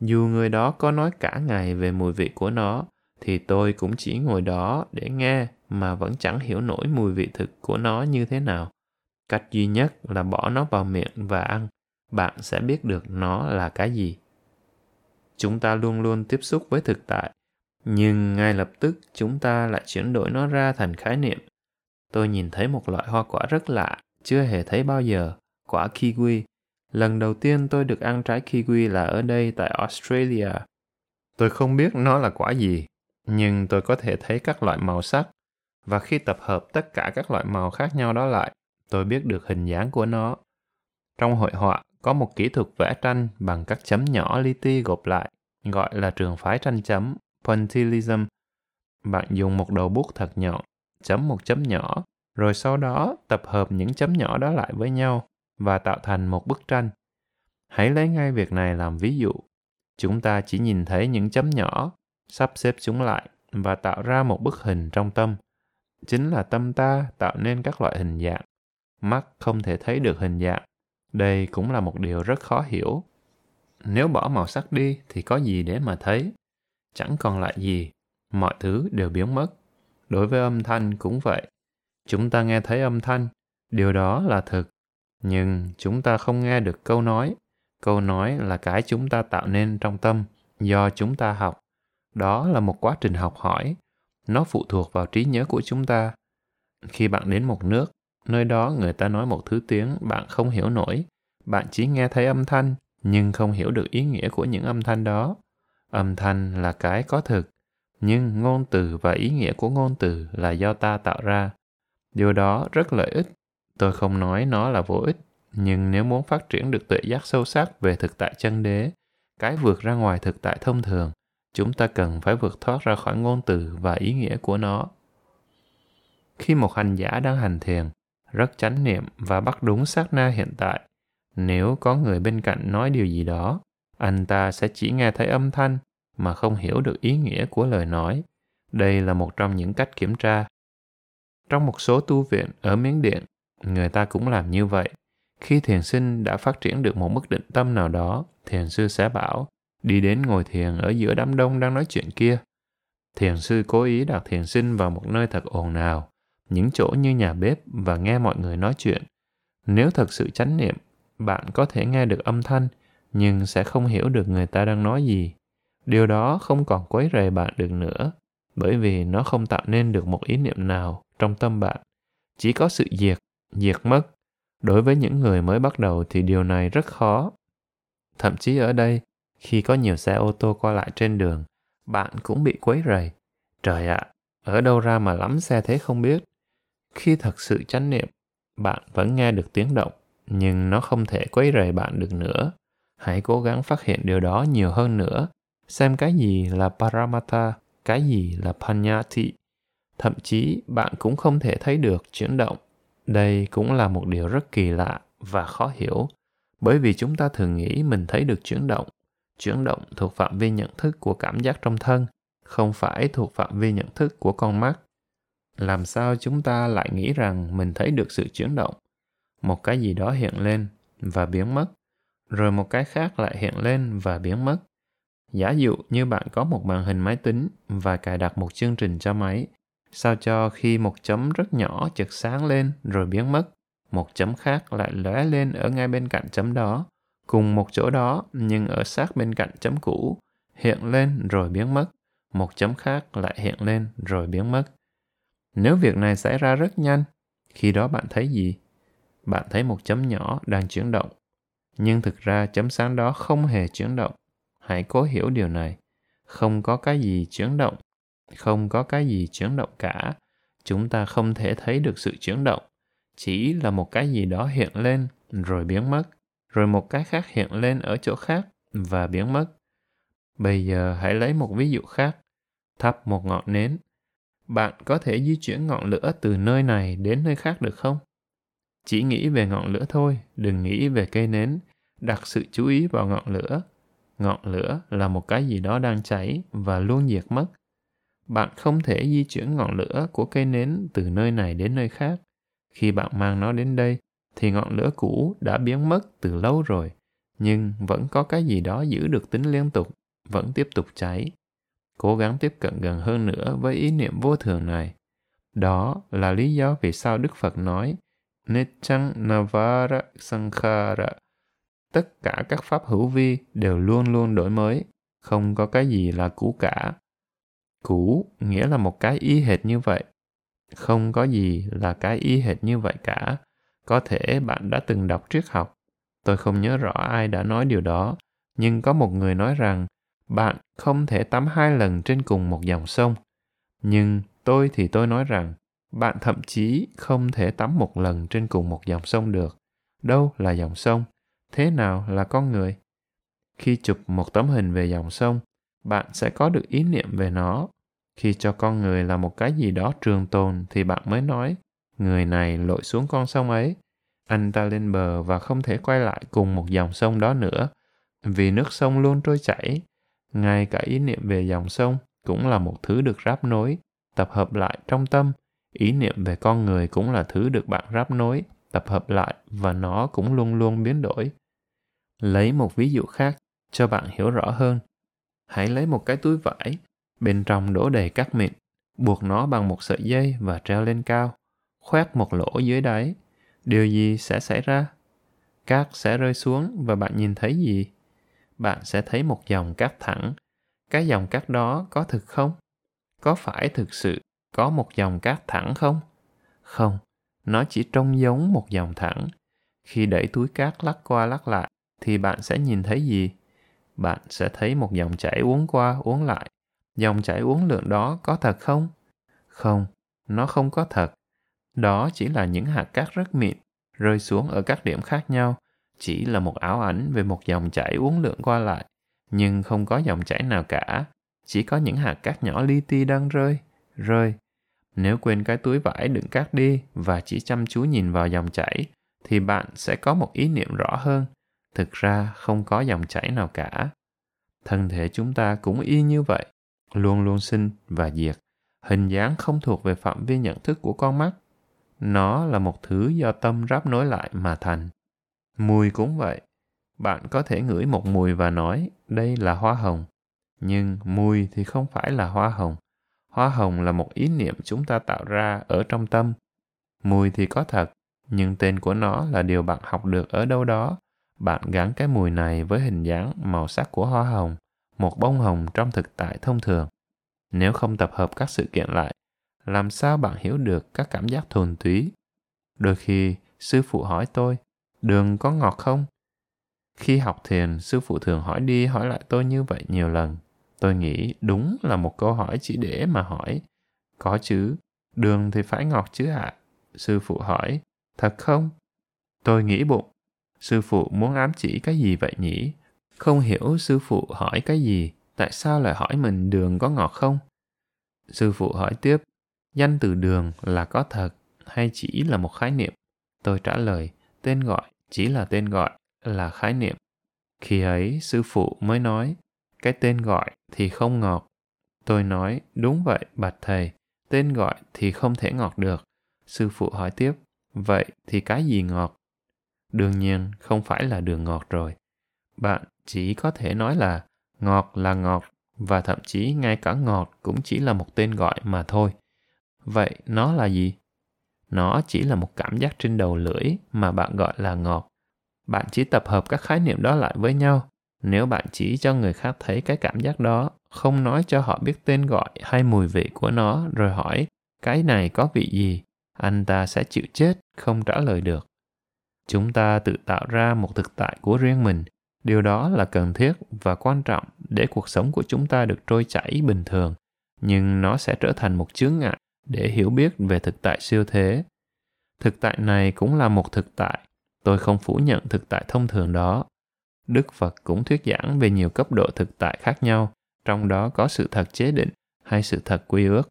[SPEAKER 1] Dù người đó có nói cả ngày về mùi vị của nó, thì tôi cũng chỉ ngồi đó để nghe mà vẫn chẳng hiểu nổi mùi vị thực của nó như thế nào. Cách duy nhất là bỏ nó vào miệng và ăn, bạn sẽ biết được nó là cái gì. Chúng ta luôn luôn tiếp xúc với thực tại, nhưng ngay lập tức chúng ta lại chuyển đổi nó ra thành khái niệm. Tôi nhìn thấy một loại hoa quả rất lạ, chưa hề thấy bao giờ, quả kiwi. Lần đầu tiên tôi được ăn trái kiwi là ở đây tại Australia. Tôi không biết nó là quả gì, nhưng tôi có thể thấy các loại màu sắc. Và khi tập hợp tất cả các loại màu khác nhau đó lại, tôi biết được hình dáng của nó. Trong hội họa, có một kỹ thuật vẽ tranh bằng các chấm nhỏ li ti gộp lại, gọi là trường phái tranh chấm, pointillism. Bạn dùng một đầu bút thật nhọn, chấm một chấm nhỏ, rồi sau đó tập hợp những chấm nhỏ đó lại với nhau và tạo thành một bức tranh. Hãy lấy ngay việc này làm ví dụ. Chúng ta chỉ nhìn thấy những chấm nhỏ, sắp xếp chúng lại và tạo ra một bức hình trong tâm. Chính là tâm ta tạo nên các loại hình dạng. Mắt không thể thấy được hình dạng. Đây cũng là một điều rất khó hiểu. Nếu bỏ màu sắc đi thì có gì để mà thấy? Chẳng còn lại gì. Mọi thứ đều biến mất. Đối với âm thanh cũng vậy. Chúng ta nghe thấy âm thanh, điều đó là thực. Nhưng chúng ta không nghe được câu nói. Câu nói là cái chúng ta tạo nên trong tâm do chúng ta học. Đó là một quá trình học hỏi. Nó phụ thuộc vào trí nhớ của chúng ta. Khi bạn đến một nước, nơi đó người ta nói một thứ tiếng bạn không hiểu nổi. Bạn chỉ nghe thấy âm thanh, nhưng không hiểu được ý nghĩa của những âm thanh đó. Âm thanh là cái có thực, nhưng ngôn từ và ý nghĩa của ngôn từ là do ta tạo ra. Điều đó rất lợi ích. Tôi không nói nó là vô ích, nhưng nếu muốn phát triển được tuệ giác sâu sắc về thực tại chân đế, cái vượt ra ngoài thực tại thông thường, chúng ta cần phải vượt thoát ra khỏi ngôn từ và ý nghĩa của nó. Khi một hành giả đang hành thiền, rất chánh niệm và bắt đúng sát na hiện tại, nếu có người bên cạnh nói điều gì đó, anh ta sẽ chỉ nghe thấy âm thanh mà không hiểu được ý nghĩa của lời nói. Đây là một trong những cách kiểm tra. Trong một số tu viện ở Miến Điện, người ta cũng làm như vậy. Khi thiền sinh đã phát triển được một mức định tâm nào đó, thiền sư sẽ bảo, đi đến ngồi thiền ở giữa đám đông đang nói chuyện kia. Thiền sư cố ý đặt thiền sinh vào một nơi thật ồn ào, những chỗ như nhà bếp và nghe mọi người nói chuyện. Nếu thật sự chánh niệm, bạn có thể nghe được âm thanh, nhưng sẽ không hiểu được người ta đang nói gì. Điều đó không còn quấy rầy bạn được nữa, bởi vì nó không tạo nên được một ý niệm nào trong tâm bạn. Chỉ có sự diệt, diệt mất. Đối với những người mới bắt đầu thì điều này rất khó. Thậm chí ở đây, khi có nhiều xe ô tô qua lại trên đường, bạn cũng bị quấy rầy. Trời ạ, ở đâu ra mà lắm xe thế không biết. Khi thật sự chánh niệm, bạn vẫn nghe được tiếng động, nhưng nó không thể quấy rầy bạn được nữa. Hãy cố gắng phát hiện điều đó nhiều hơn nữa. Xem cái gì là Paramata, cái gì là Panyati. Thậm chí bạn cũng không thể thấy được chuyển động. Đây cũng là một điều rất kỳ lạ và khó hiểu, bởi vì chúng ta thường nghĩ mình thấy được chuyển động. Chuyển động thuộc phạm vi nhận thức của cảm giác trong thân, không phải thuộc phạm vi nhận thức của con mắt. Làm sao chúng ta lại nghĩ rằng mình thấy được sự chuyển động? Một cái gì đó hiện lên và biến mất, rồi một cái khác lại hiện lên và biến mất. Giả dụ như bạn có một màn hình máy tính và cài đặt một chương trình cho máy, sao cho khi một chấm rất nhỏ chợt sáng lên rồi biến mất, một chấm khác lại lóe lên ở ngay bên cạnh chấm đó, cùng một chỗ đó nhưng ở sát bên cạnh chấm cũ, hiện lên rồi biến mất, một chấm khác lại hiện lên rồi biến mất. Nếu việc này xảy ra rất nhanh, khi đó bạn thấy gì? Bạn thấy một chấm nhỏ đang chuyển động. Nhưng thực ra chấm sáng đó không hề chuyển động. Hãy cố hiểu điều này. Không có cái gì chuyển động. Không có cái gì chuyển động cả. Chúng ta không thể thấy được sự chuyển động. Chỉ là một cái gì đó hiện lên rồi biến mất. Rồi một cái khác hiện lên ở chỗ khác và biến mất. Bây giờ hãy lấy một ví dụ khác. Thắp một ngọn nến bạn có thể di chuyển ngọn lửa từ nơi này đến nơi khác được không? Chỉ nghĩ về ngọn lửa thôi, đừng nghĩ về cây nến. Đặt sự chú ý vào ngọn lửa. Ngọn lửa là một cái gì đó đang cháy và luôn diệt mất. Bạn không thể di chuyển ngọn lửa của cây nến từ nơi này đến nơi khác. Khi bạn mang nó đến đây, thì ngọn lửa cũ đã biến mất từ lâu rồi, nhưng vẫn có cái gì đó giữ được tính liên tục, vẫn tiếp tục cháy cố gắng tiếp cận gần hơn nữa với ý niệm vô thường này. Đó là lý do vì sao Đức Phật nói Nichang Navara Sankhara Tất cả các pháp hữu vi đều luôn luôn đổi mới, không có cái gì là cũ cả. Cũ nghĩa là một cái y hệt như vậy. Không có gì là cái y hệt như vậy cả. Có thể bạn đã từng đọc triết học. Tôi không nhớ rõ ai đã nói điều đó, nhưng có một người nói rằng bạn không thể tắm hai lần trên cùng một dòng sông. Nhưng tôi thì tôi nói rằng, bạn thậm chí không thể tắm một lần trên cùng một dòng sông được. Đâu là dòng sông? Thế nào là con người? Khi chụp một tấm hình về dòng sông, bạn sẽ có được ý niệm về nó. Khi cho con người là một cái gì đó trường tồn thì bạn mới nói, Người này lội xuống con sông ấy. Anh ta lên bờ và không thể quay lại cùng một dòng sông đó nữa, vì nước sông luôn trôi chảy. Ngay cả ý niệm về dòng sông cũng là một thứ được ráp nối, tập hợp lại trong tâm. Ý niệm về con người cũng là thứ được bạn ráp nối, tập hợp lại và nó cũng luôn luôn biến đổi. Lấy một ví dụ khác cho bạn hiểu rõ hơn. Hãy lấy một cái túi vải, bên trong đổ đầy cát mịn, buộc nó bằng một sợi dây và treo lên cao, khoét một lỗ dưới đáy. Điều gì sẽ xảy ra? Cát sẽ rơi xuống và bạn nhìn thấy gì? Bạn sẽ thấy một dòng cát thẳng. Cái dòng cát đó có thực không? Có phải thực sự có một dòng cát thẳng không? Không, nó chỉ trông giống một dòng thẳng. Khi đẩy túi cát lắc qua lắc lại, thì bạn sẽ nhìn thấy gì? Bạn sẽ thấy một dòng chảy uốn qua uốn lại. Dòng chảy uốn lượng đó có thật không? Không, nó không có thật. Đó chỉ là những hạt cát rất mịn, rơi xuống ở các điểm khác nhau, chỉ là một ảo ảnh về một dòng chảy uốn lượn qua lại, nhưng không có dòng chảy nào cả, chỉ có những hạt cát nhỏ li ti đang rơi, rơi. Nếu quên cái túi vải đựng cát đi và chỉ chăm chú nhìn vào dòng chảy, thì bạn sẽ có một ý niệm rõ hơn. Thực ra không có dòng chảy nào cả. Thân thể chúng ta cũng y như vậy, luôn luôn sinh và diệt. Hình dáng không thuộc về phạm vi nhận thức của con mắt. Nó là một thứ do tâm ráp nối lại mà thành. Mùi cũng vậy. Bạn có thể ngửi một mùi và nói đây là hoa hồng. Nhưng mùi thì không phải là hoa hồng. Hoa hồng là một ý niệm chúng ta tạo ra ở trong tâm. Mùi thì có thật, nhưng tên của nó là điều bạn học được ở đâu đó. Bạn gắn cái mùi này với hình dáng màu sắc của hoa hồng, một bông hồng trong thực tại thông thường. Nếu không tập hợp các sự kiện lại, làm sao bạn hiểu được các cảm giác thuần túy? Đôi khi, sư phụ hỏi tôi, đường có ngọt không? Khi học thiền, sư phụ thường hỏi đi hỏi lại tôi như vậy nhiều lần. Tôi nghĩ đúng là một câu hỏi chỉ để mà hỏi. Có chứ, đường thì phải ngọt chứ ạ. À? Sư phụ hỏi, thật không? Tôi nghĩ bụng, sư phụ muốn ám chỉ cái gì vậy nhỉ? Không hiểu sư phụ hỏi cái gì, tại sao lại hỏi mình đường có ngọt không? Sư phụ hỏi tiếp, danh từ đường là có thật hay chỉ là một khái niệm? Tôi trả lời, tên gọi chỉ là tên gọi, là khái niệm. Khi ấy, sư phụ mới nói, cái tên gọi thì không ngọt. Tôi nói, đúng vậy, bạch thầy, tên gọi thì không thể ngọt được. Sư phụ hỏi tiếp, vậy thì cái gì ngọt? Đương nhiên, không phải là đường ngọt rồi. Bạn chỉ có thể nói là ngọt là ngọt và thậm chí ngay cả ngọt cũng chỉ là một tên gọi mà thôi. Vậy nó là gì? Nó chỉ là một cảm giác trên đầu lưỡi mà bạn gọi là ngọt. Bạn chỉ tập hợp các khái niệm đó lại với nhau. Nếu bạn chỉ cho người khác thấy cái cảm giác đó, không nói cho họ biết tên gọi hay mùi vị của nó rồi hỏi cái này có vị gì, anh ta sẽ chịu chết, không trả lời được. Chúng ta tự tạo ra một thực tại của riêng mình. Điều đó là cần thiết và quan trọng để cuộc sống của chúng ta được trôi chảy bình thường, nhưng nó sẽ trở thành một chướng ngại để hiểu biết về thực tại siêu thế. Thực tại này cũng là một thực tại. Tôi không phủ nhận thực tại thông thường đó. Đức Phật cũng thuyết giảng về nhiều cấp độ thực tại khác nhau, trong đó có sự thật chế định hay sự thật quy ước.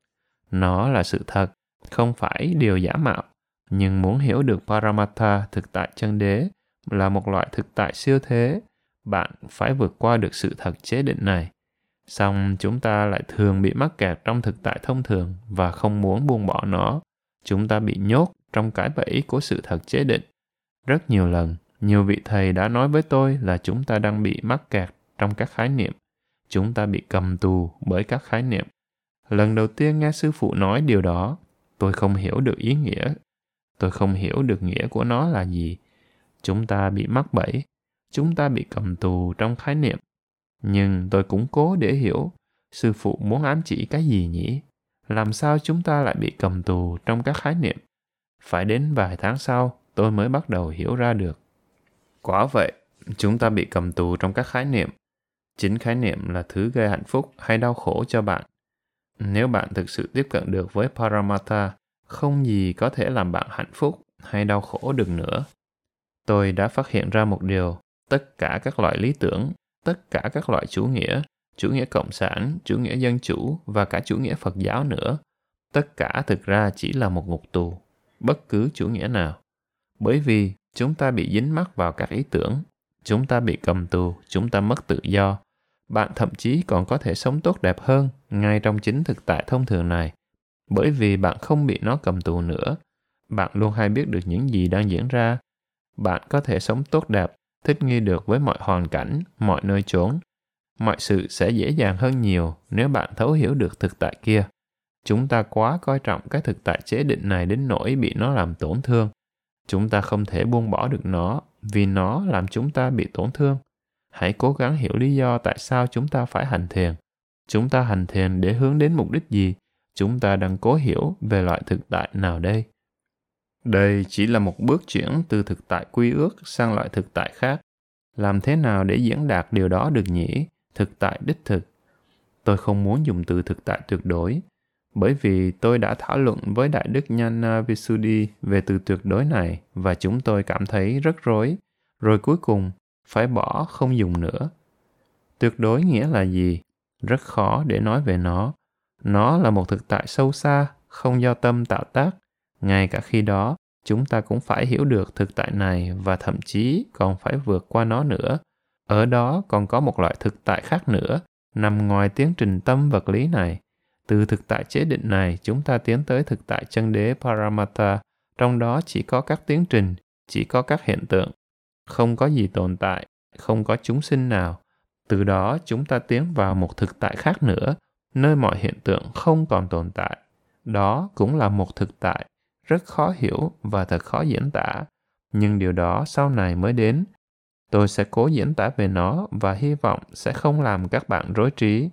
[SPEAKER 1] Nó là sự thật, không phải điều giả mạo. Nhưng muốn hiểu được Paramatha thực tại chân đế là một loại thực tại siêu thế, bạn phải vượt qua được sự thật chế định này. Xong chúng ta lại thường bị mắc kẹt trong thực tại thông thường và không muốn buông bỏ nó. Chúng ta bị nhốt trong cái bẫy của sự thật chế định. Rất nhiều lần, nhiều vị thầy đã nói với tôi là chúng ta đang bị mắc kẹt trong các khái niệm. Chúng ta bị cầm tù bởi các khái niệm. Lần đầu tiên nghe sư phụ nói điều đó, tôi không hiểu được ý nghĩa. Tôi không hiểu được nghĩa của nó là gì. Chúng ta bị mắc bẫy. Chúng ta bị cầm tù trong khái niệm nhưng tôi cũng cố để hiểu, sư phụ muốn ám chỉ cái gì nhỉ? Làm sao chúng ta lại bị cầm tù trong các khái niệm? Phải đến vài tháng sau, tôi mới bắt đầu hiểu ra được. Quả vậy, chúng ta bị cầm tù trong các khái niệm. Chính khái niệm là thứ gây hạnh phúc hay đau khổ cho bạn. Nếu bạn thực sự tiếp cận được với paramatha, không gì có thể làm bạn hạnh phúc hay đau khổ được nữa. Tôi đã phát hiện ra một điều, tất cả các loại lý tưởng tất cả các loại chủ nghĩa, chủ nghĩa cộng sản, chủ nghĩa dân chủ và cả chủ nghĩa Phật giáo nữa. Tất cả thực ra chỉ là một ngục tù. bất cứ chủ nghĩa nào. Bởi vì chúng ta bị dính mắc vào các ý tưởng, chúng ta bị cầm tù, chúng ta mất tự do. Bạn thậm chí còn có thể sống tốt đẹp hơn ngay trong chính thực tại thông thường này, bởi vì bạn không bị nó cầm tù nữa. Bạn luôn hay biết được những gì đang diễn ra. Bạn có thể sống tốt đẹp, thích nghi được với mọi hoàn cảnh, mọi nơi chốn. Mọi sự sẽ dễ dàng hơn nhiều nếu bạn thấu hiểu được thực tại kia. Chúng ta quá coi trọng cái thực tại chế định này đến nỗi bị nó làm tổn thương. Chúng ta không thể buông bỏ được nó vì nó làm chúng ta bị tổn thương. Hãy cố gắng hiểu lý do tại sao chúng ta phải hành thiền. Chúng ta hành thiền để hướng đến mục đích gì? Chúng ta đang cố hiểu về loại thực tại nào đây? Đây chỉ là một bước chuyển từ thực tại quy ước sang loại thực tại khác. Làm thế nào để diễn đạt điều đó được nhỉ? Thực tại đích thực. Tôi không muốn dùng từ thực tại tuyệt đối, bởi vì tôi đã thảo luận với Đại Đức Nhana Visuddhi về từ tuyệt đối này và chúng tôi cảm thấy rất rối. Rồi cuối cùng, phải bỏ không dùng nữa. Tuyệt đối nghĩa là gì? Rất khó để nói về nó. Nó là một thực tại sâu xa, không do tâm tạo tác. Ngay cả khi đó, chúng ta cũng phải hiểu được thực tại này và thậm chí còn phải vượt qua nó nữa. Ở đó còn có một loại thực tại khác nữa, nằm ngoài tiến trình tâm vật lý này từ thực tại chế định này, chúng ta tiến tới thực tại chân đế Paramata, trong đó chỉ có các tiến trình, chỉ có các hiện tượng. Không có gì tồn tại, không có chúng sinh nào. Từ đó chúng ta tiến vào một thực tại khác nữa, nơi mọi hiện tượng không còn tồn tại. Đó cũng là một thực tại, rất khó hiểu và thật khó diễn tả. Nhưng điều đó sau này mới đến. Tôi sẽ cố diễn tả về nó và hy vọng sẽ không làm các bạn rối trí.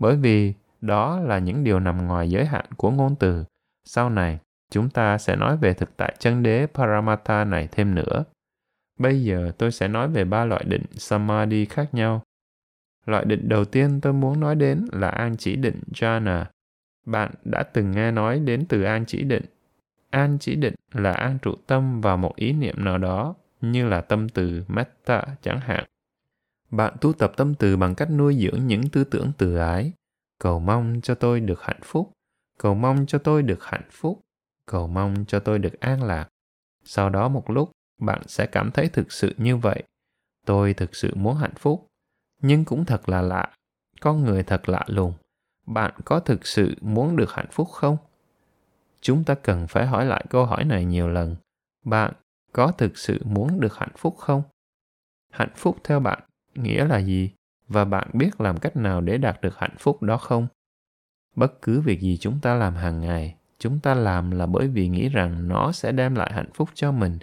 [SPEAKER 1] Bởi vì đó là những điều nằm ngoài giới hạn của ngôn từ. Sau này, chúng ta sẽ nói về thực tại chân đế Paramata này thêm nữa. Bây giờ tôi sẽ nói về ba loại định Samadhi khác nhau. Loại định đầu tiên tôi muốn nói đến là an chỉ định jhana. Bạn đã từng nghe nói đến từ an chỉ định. An chỉ định là an trụ tâm vào một ý niệm nào đó, như là tâm từ metta chẳng hạn. Bạn tu tập tâm từ bằng cách nuôi dưỡng những tư tưởng từ ái, cầu mong cho tôi được hạnh phúc. Cầu mong cho tôi được hạnh phúc. Cầu mong cho tôi được an lạc. Sau đó một lúc bạn sẽ cảm thấy thực sự như vậy. Tôi thực sự muốn hạnh phúc. Nhưng cũng thật là lạ. Con người thật lạ lùng. Bạn có thực sự muốn được hạnh phúc không? Chúng ta cần phải hỏi lại câu hỏi này nhiều lần. Bạn có thực sự muốn được hạnh phúc không? Hạnh phúc theo bạn nghĩa là gì? Và bạn biết làm cách nào để đạt được hạnh phúc đó không? Bất cứ việc gì chúng ta làm hàng ngày, chúng ta làm là bởi vì nghĩ rằng nó sẽ đem lại hạnh phúc cho mình.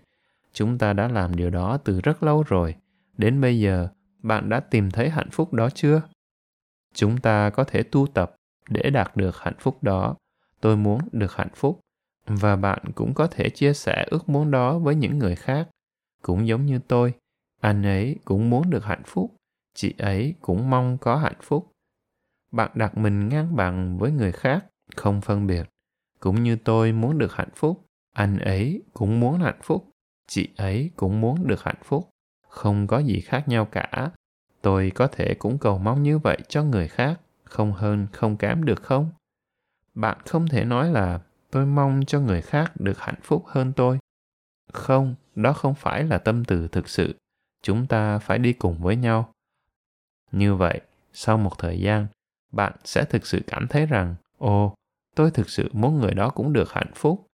[SPEAKER 1] Chúng ta đã làm điều đó từ rất lâu rồi. Đến bây giờ, bạn đã tìm thấy hạnh phúc đó chưa? Chúng ta có thể tu tập để đạt được hạnh phúc đó tôi muốn được hạnh phúc, và bạn cũng có thể chia sẻ ước muốn đó với những người khác. Cũng giống như tôi, anh ấy cũng muốn được hạnh phúc, chị ấy cũng mong có hạnh phúc. Bạn đặt mình ngang bằng với người khác không phân biệt. Cũng như tôi muốn được hạnh phúc, anh ấy cũng muốn hạnh phúc, chị ấy cũng muốn được hạnh phúc. Không có gì khác nhau cả. Tôi có thể cũng cầu mong như vậy cho người khác, không hơn, không kém được không? Bạn không thể nói là tôi mong cho người khác được hạnh phúc hơn tôi. Không đó không phải là tâm từ thực sự. Chúng ta phải đi cùng với nhau. Như vậy, sau một thời gian, bạn sẽ thực sự cảm thấy rằng, ồ, tôi thực sự muốn người đó cũng được hạnh phúc.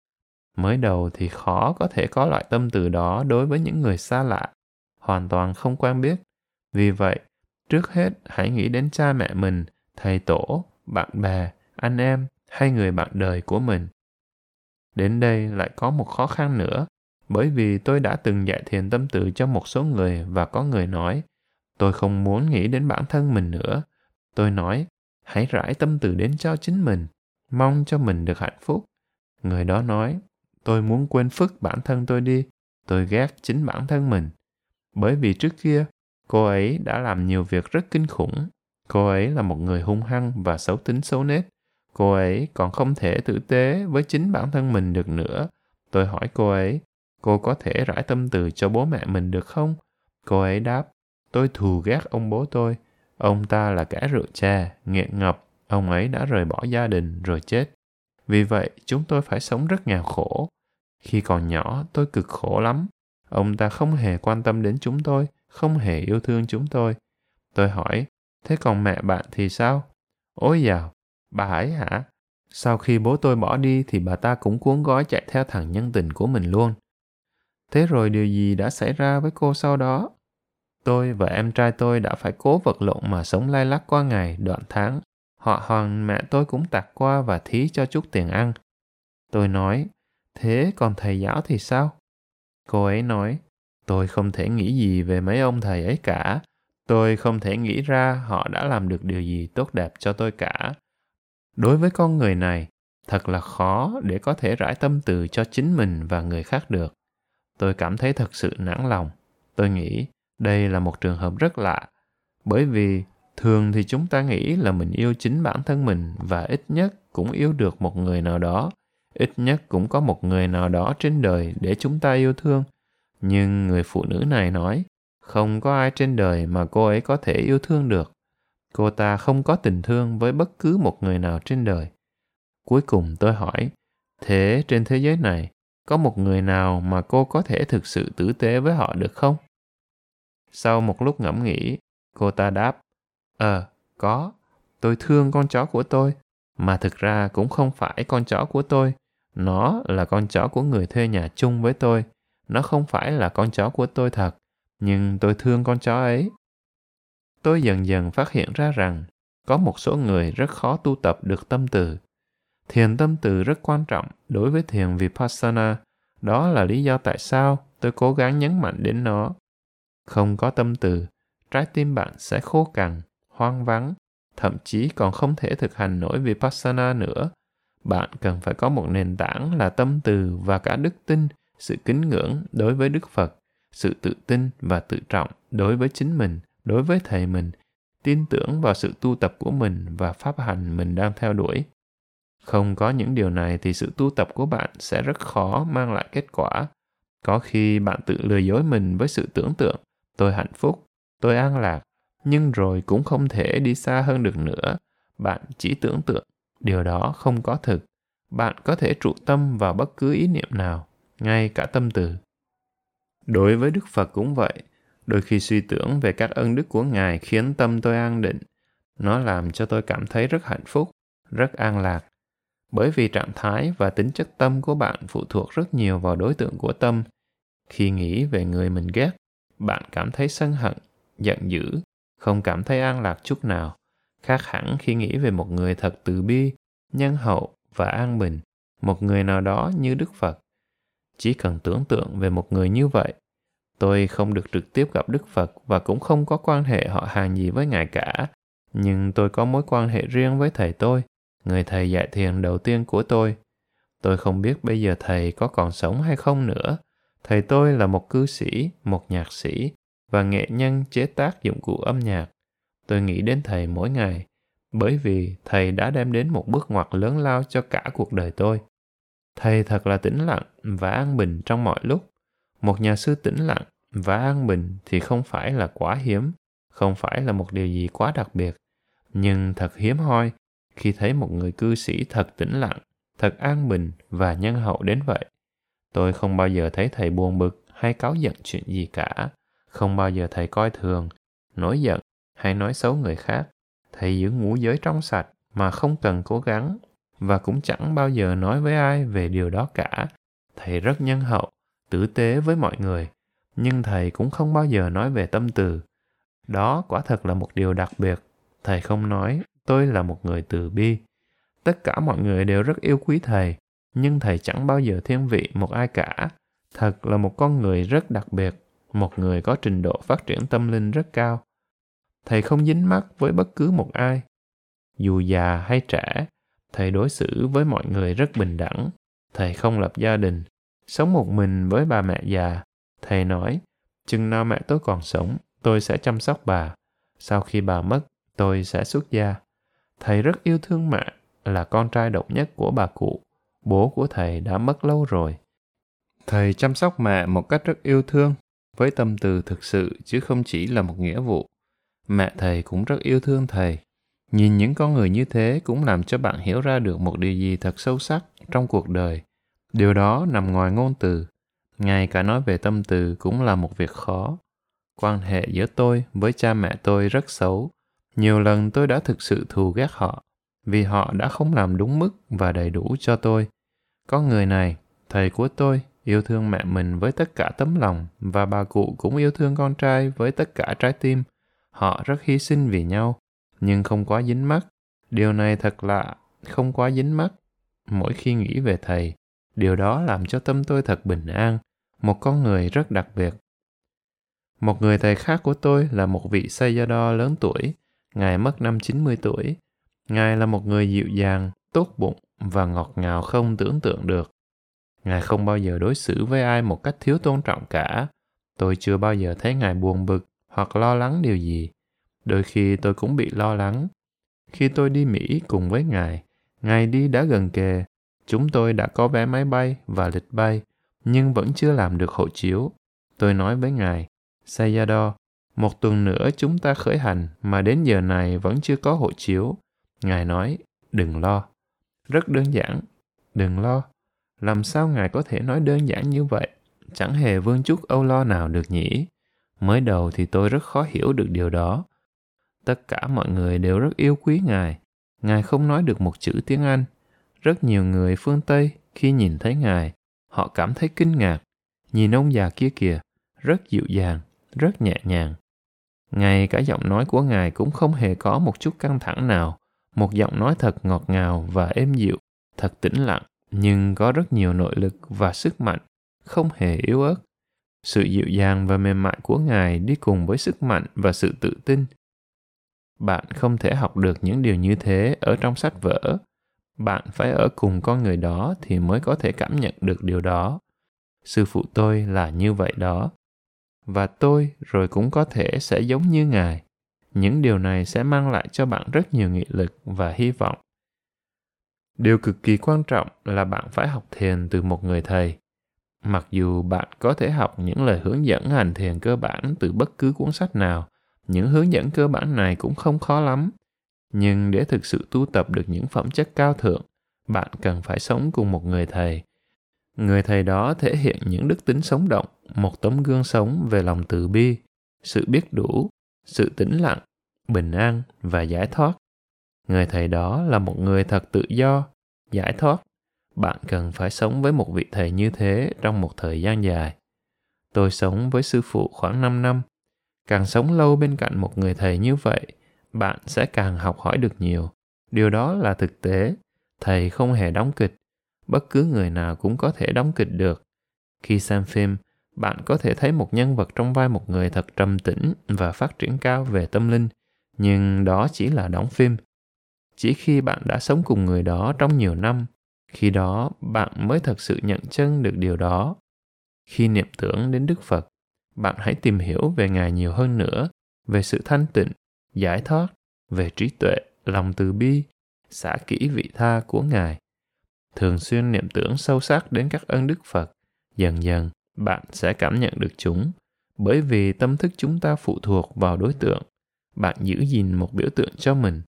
[SPEAKER 1] Mới đầu thì khó có thể có loại tâm từ đó đối với những người xa lạ, hoàn toàn không quen biết. Vì vậy, trước hết hãy nghĩ đến cha mẹ mình, thầy tổ, bạn bè, anh em hay người bạn đời của mình. Đến đây lại có một khó khăn nữa, bởi vì tôi đã từng dạy thiền tâm từ cho một số người và có người nói Tôi không muốn nghĩ đến bản thân mình nữa. Tôi nói, hãy rải tâm từ đến cho chính mình, mong cho mình được hạnh phúc. Người đó nói, tôi muốn quên phức bản thân tôi đi, tôi ghét chính bản thân mình. Bởi vì trước kia, cô ấy đã làm nhiều việc rất kinh khủng. Cô ấy là một người hung hăng và xấu tính xấu nết. Cô ấy còn không thể tử tế với chính bản thân mình được nữa. Tôi hỏi cô ấy, cô có thể rải tâm từ cho bố mẹ mình được không? Cô ấy đáp, Tôi thù ghét ông bố tôi. Ông ta là kẻ rượu chè, nghiện ngập. Ông ấy đã rời bỏ gia đình rồi chết. Vì vậy, chúng tôi phải sống rất nghèo khổ. Khi còn nhỏ, tôi cực khổ lắm. Ông ta không hề quan tâm đến chúng tôi, không hề yêu thương chúng tôi. Tôi hỏi, thế còn mẹ bạn thì sao? Ôi dào, bà ấy hả? Sau khi bố tôi bỏ đi thì bà ta cũng cuốn gói chạy theo thằng nhân tình của mình luôn. Thế rồi điều gì đã xảy ra với cô sau đó? Tôi và em trai tôi đã phải cố vật lộn mà sống lay lắc qua ngày, đoạn tháng. Họ hoàng mẹ tôi cũng tạc qua và thí cho chút tiền ăn. Tôi nói, thế còn thầy giáo thì sao? Cô ấy nói, tôi không thể nghĩ gì về mấy ông thầy ấy cả. Tôi không thể nghĩ ra họ đã làm được điều gì tốt đẹp cho tôi cả. Đối với con người này, thật là khó để có thể rải tâm từ cho chính mình và người khác được. Tôi cảm thấy thật sự nản lòng. Tôi nghĩ đây là một trường hợp rất lạ, bởi vì thường thì chúng ta nghĩ là mình yêu chính bản thân mình và ít nhất cũng yêu được một người nào đó ít nhất cũng có một người nào đó trên đời để chúng ta yêu thương nhưng người phụ nữ này nói không có ai trên đời mà cô ấy có thể yêu thương được cô ta không có tình thương với bất cứ một người nào trên đời. Cuối cùng tôi hỏi, thế trên thế giới này, có một người nào mà cô có thể thực sự tử tế với họ được không? Sau một lúc ngẫm nghĩ, cô ta đáp ờ có. Tôi thương con chó của tôi, mà thực ra cũng không phải con chó của tôi. Nó là con chó của người thuê nhà chung với tôi. Nó không phải là con chó của tôi thật, nhưng tôi thương con chó ấy tôi dần dần phát hiện ra rằng có một số người rất khó tu tập được tâm từ. Thiền tâm từ rất quan trọng đối với thiền vipassana. Đó là lý do tại sao tôi cố gắng nhấn mạnh đến nó. Không có tâm từ, trái tim bạn sẽ khô cằn, hoang vắng, thậm chí còn không thể thực hành nổi vipassana nữa. Bạn cần phải có một nền tảng là tâm từ và cả đức tin, sự kính ngưỡng đối với đức phật, sự tự tin và tự trọng đối với chính mình đối với thầy mình, tin tưởng vào sự tu tập của mình và pháp hành mình đang theo đuổi. Không có những điều này thì sự tu tập của bạn sẽ rất khó mang lại kết quả. Có khi bạn tự lừa dối mình với sự tưởng tượng, tôi hạnh phúc, tôi an lạc, nhưng rồi cũng không thể đi xa hơn được nữa. Bạn chỉ tưởng tượng, điều đó không có thực. Bạn có thể trụ tâm vào bất cứ ý niệm nào, ngay cả tâm từ. Đối với đức phật cũng vậy đôi khi suy tưởng về các ân đức của ngài khiến tâm tôi an định. Nó làm cho tôi cảm thấy rất hạnh phúc, rất an lạc. Bởi vì trạng thái và tính chất tâm của bạn phụ thuộc rất nhiều vào đối tượng của tâm. Khi nghĩ về người mình ghét, bạn cảm thấy sân hận, giận dữ, không cảm thấy an lạc chút nào. Khác hẳn khi nghĩ về một người thật từ bi, nhân hậu và an bình, một người nào đó như đức phật. Chỉ cần tưởng tượng về một người như vậy tôi không được trực tiếp gặp đức phật và cũng không có quan hệ họ hàng gì với ngài cả. Nhưng tôi có mối quan hệ riêng với thầy tôi, người thầy dạy thiền đầu tiên của tôi. Tôi không biết bây giờ thầy có còn sống hay không nữa. Thầy tôi là một cư sĩ, một nhạc sĩ và nghệ nhân chế tác dụng cụ âm nhạc. Tôi nghĩ đến thầy mỗi ngày, bởi vì thầy đã đem đến một bước ngoặt lớn lao cho cả cuộc đời tôi. Thầy thật là tĩnh lặng và an bình trong mọi lúc một nhà sư tĩnh lặng và an bình thì không phải là quá hiếm, không phải là một điều gì quá đặc biệt. Nhưng thật hiếm hoi khi thấy một người cư sĩ thật tĩnh lặng, thật an bình và nhân hậu đến vậy. Tôi không bao giờ thấy thầy buồn bực hay cáu giận chuyện gì cả, không bao giờ thầy coi thường, nổi giận hay nói xấu người khác. Thầy giữ ngũ giới trong sạch mà không cần cố gắng và cũng chẳng bao giờ nói với ai về điều đó cả. Thầy rất nhân hậu tử tế với mọi người, nhưng thầy cũng không bao giờ nói về tâm từ. Đó quả thật là một điều đặc biệt. Thầy không nói, tôi là một người từ bi. Tất cả mọi người đều rất yêu quý thầy, nhưng thầy chẳng bao giờ thiên vị một ai cả. Thật là một con người rất đặc biệt, một người có trình độ phát triển tâm linh rất cao. Thầy không dính mắc với bất cứ một ai. Dù già hay trẻ, thầy đối xử với mọi người rất bình đẳng. Thầy không lập gia đình sống một mình với bà mẹ già, thầy nói, chừng nào mẹ tôi còn sống, tôi sẽ chăm sóc bà. Sau khi bà mất, tôi sẽ xuất gia. Thầy rất yêu thương mẹ, là con trai độc nhất của bà cụ. Bố của thầy đã mất lâu rồi. Thầy chăm sóc mẹ một cách rất yêu thương, với tâm từ thực sự chứ không chỉ là một nghĩa vụ. Mẹ thầy cũng rất yêu thương thầy. Nhìn những con người như thế cũng làm cho bạn hiểu ra được một điều gì thật sâu sắc trong cuộc đời. Điều đó nằm ngoài ngôn từ. Ngay cả nói về tâm từ cũng là một việc khó. Quan hệ giữa tôi với cha mẹ tôi rất xấu. Nhiều lần tôi đã thực sự thù ghét họ vì họ đã không làm đúng mức và đầy đủ cho tôi. Có người này, thầy của tôi, yêu thương mẹ mình với tất cả tấm lòng và bà cụ cũng yêu thương con trai với tất cả trái tim. Họ rất hy sinh vì nhau, nhưng không quá dính mắt. Điều này thật lạ, không quá dính mắt. Mỗi khi nghĩ về thầy, điều đó làm cho tâm tôi thật bình an, một con người rất đặc biệt. Một người thầy khác của tôi là một vị Sayadaw lớn tuổi, Ngài mất năm 90 tuổi. Ngài là một người dịu dàng, tốt bụng và ngọt ngào không tưởng tượng được. Ngài không bao giờ đối xử với ai một cách thiếu tôn trọng cả. Tôi chưa bao giờ thấy Ngài buồn bực hoặc lo lắng điều gì. Đôi khi tôi cũng bị lo lắng. Khi tôi đi Mỹ cùng với Ngài, Ngài đi đã gần kề. Chúng tôi đã có vé máy bay và lịch bay, nhưng vẫn chưa làm được hộ chiếu. Tôi nói với Ngài, Sayador, một tuần nữa chúng ta khởi hành mà đến giờ này vẫn chưa có hộ chiếu. Ngài nói, đừng lo. Rất đơn giản, đừng lo. Làm sao Ngài có thể nói đơn giản như vậy? Chẳng hề vương chút âu lo nào được nhỉ? Mới đầu thì tôi rất khó hiểu được điều đó. Tất cả mọi người đều rất yêu quý Ngài. Ngài không nói được một chữ tiếng Anh. Rất nhiều người phương Tây khi nhìn thấy Ngài, họ cảm thấy kinh ngạc. Nhìn ông già kia kìa, rất dịu dàng, rất nhẹ nhàng. Ngay cả giọng nói của Ngài cũng không hề có một chút căng thẳng nào. Một giọng nói thật ngọt ngào và êm dịu, thật tĩnh lặng, nhưng có rất nhiều nội lực và sức mạnh, không hề yếu ớt. Sự dịu dàng và mềm mại của Ngài đi cùng với sức mạnh và sự tự tin. Bạn không thể học được những điều như thế ở trong sách vở. Bạn phải ở cùng con người đó thì mới có thể cảm nhận được điều đó. Sư phụ tôi là như vậy đó. Và tôi rồi cũng có thể sẽ giống như Ngài. Những điều này sẽ mang lại cho bạn rất nhiều nghị lực và hy vọng điều cực kỳ quan trọng là bạn phải học thiền từ một người thầy mặc dù bạn có thể học những lời hướng dẫn hành thiền cơ bản từ bất cứ cuốn sách nào, những hướng dẫn cơ bản này cũng không khó lắm nhưng để thực sự tu tập được những phẩm chất cao thượng, bạn cần phải sống cùng một người thầy. Người thầy đó thể hiện những đức tính sống động, một tấm gương sống về lòng từ bi, sự biết đủ, sự tĩnh lặng, bình an và giải thoát. Người thầy đó là một người thật tự do, giải thoát. Bạn cần phải sống với một vị thầy như thế trong một thời gian dài. Tôi sống với sư phụ khoảng 5 năm. Càng sống lâu bên cạnh một người thầy như vậy bạn sẽ càng học hỏi được nhiều. Điều đó là thực tế. Thầy không hề đóng kịch. Bất cứ người nào cũng có thể đóng kịch được. Khi xem phim, bạn có thể thấy một nhân vật trong vai một người thật trầm tĩnh và phát triển cao về tâm linh, nhưng đó chỉ là đóng phim. Chỉ khi bạn đã sống cùng người đó trong nhiều năm, khi đó bạn mới thật sự nhận chân được điều đó. Khi niệm tưởng đến đức phật, bạn hãy tìm hiểu về ngài nhiều hơn nữa, về sự thanh tịnh giải thoát, về trí tuệ, lòng từ bi, xả kỹ vị tha của ngài. Thường xuyên niệm tưởng sâu sắc đến các ân đức phật, dần dần, bạn sẽ cảm nhận được chúng. Bởi vì tâm thức chúng ta phụ thuộc vào đối tượng, bạn giữ gìn một biểu tượng cho mình.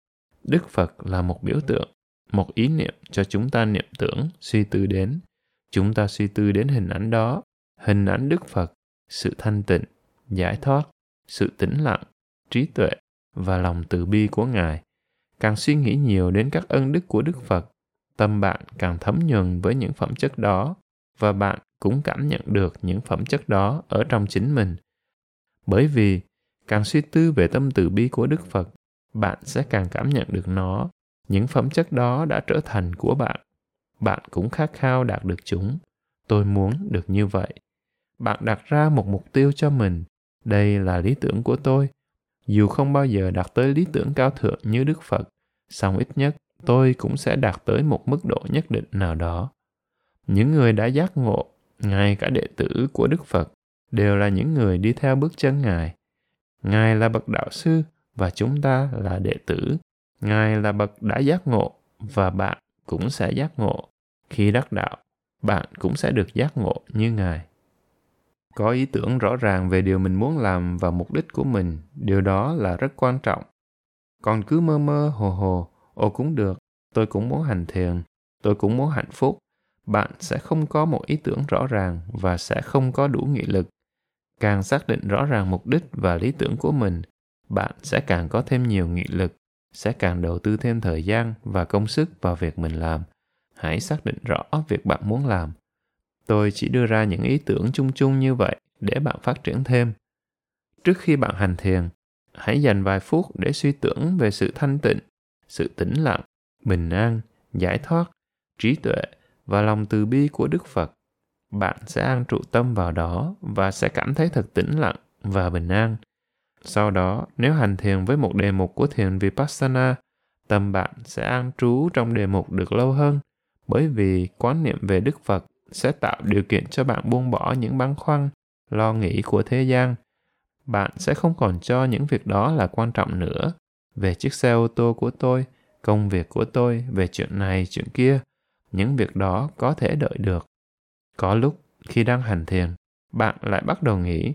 [SPEAKER 1] Đức phật là một biểu tượng, một ý niệm cho chúng ta niệm tưởng, suy tư đến. Chúng ta suy tư đến hình ảnh đó, hình ảnh đức phật, sự thanh tịnh, giải thoát, sự tĩnh lặng, trí tuệ và lòng từ bi của ngài. Càng suy nghĩ nhiều đến các ân đức của đức phật, tâm bạn càng thấm nhuần với những phẩm chất đó, và bạn cũng cảm nhận được những phẩm chất đó ở trong chính mình. Bởi vì, càng suy tư về tâm từ bi của đức phật, bạn sẽ càng cảm nhận được nó. Những phẩm chất đó đã trở thành của bạn. Bạn cũng khát khao đạt được chúng. Tôi muốn được như vậy. Bạn đặt ra một mục tiêu cho mình. Đây là lý tưởng của tôi dù không bao giờ đạt tới lý tưởng cao thượng như đức phật, song ít nhất tôi cũng sẽ đạt tới một mức độ nhất định nào đó. Những người đã giác ngộ, ngay cả đệ tử của đức phật, đều là những người đi theo bước chân ngài. Ngài là bậc đạo sư và chúng ta là đệ tử. Ngài là bậc đã giác ngộ và bạn cũng sẽ giác ngộ. Khi đắc đạo, bạn cũng sẽ được giác ngộ như ngài có ý tưởng rõ ràng về điều mình muốn làm và mục đích của mình, điều đó là rất quan trọng. Còn cứ mơ mơ, hồ hồ, ồ, cũng được, tôi cũng muốn hành thiền, tôi cũng muốn hạnh phúc. Bạn sẽ không có một ý tưởng rõ ràng và sẽ không có đủ nghị lực. Càng xác định rõ ràng mục đích và lý tưởng của mình, bạn sẽ càng có thêm nhiều nghị lực, sẽ càng đầu tư thêm thời gian và công sức vào việc mình làm. Hãy xác định rõ việc bạn muốn làm tôi chỉ đưa ra những ý tưởng chung chung như vậy để bạn phát triển thêm. Trước khi bạn hành thiền, hãy dành vài phút để suy tưởng về sự thanh tịnh, sự tĩnh lặng, bình an, giải thoát, trí tuệ và lòng từ bi của đức phật. Bạn sẽ an trụ tâm vào đó và sẽ cảm thấy thật tĩnh lặng và bình an. Sau đó, nếu hành thiền với một đề mục của thiền vipassana, tâm bạn sẽ an trú trong đề mục được lâu hơn bởi vì quán niệm về đức phật sẽ tạo điều kiện cho bạn buông bỏ những băn khoăn, lo nghĩ của thế gian. Bạn sẽ không còn cho những việc đó là quan trọng nữa. Về chiếc xe ô tô của tôi, công việc của tôi, về chuyện này, chuyện kia, những việc đó có thể đợi được. Có lúc, khi đang hành thiền, bạn lại bắt đầu nghĩ,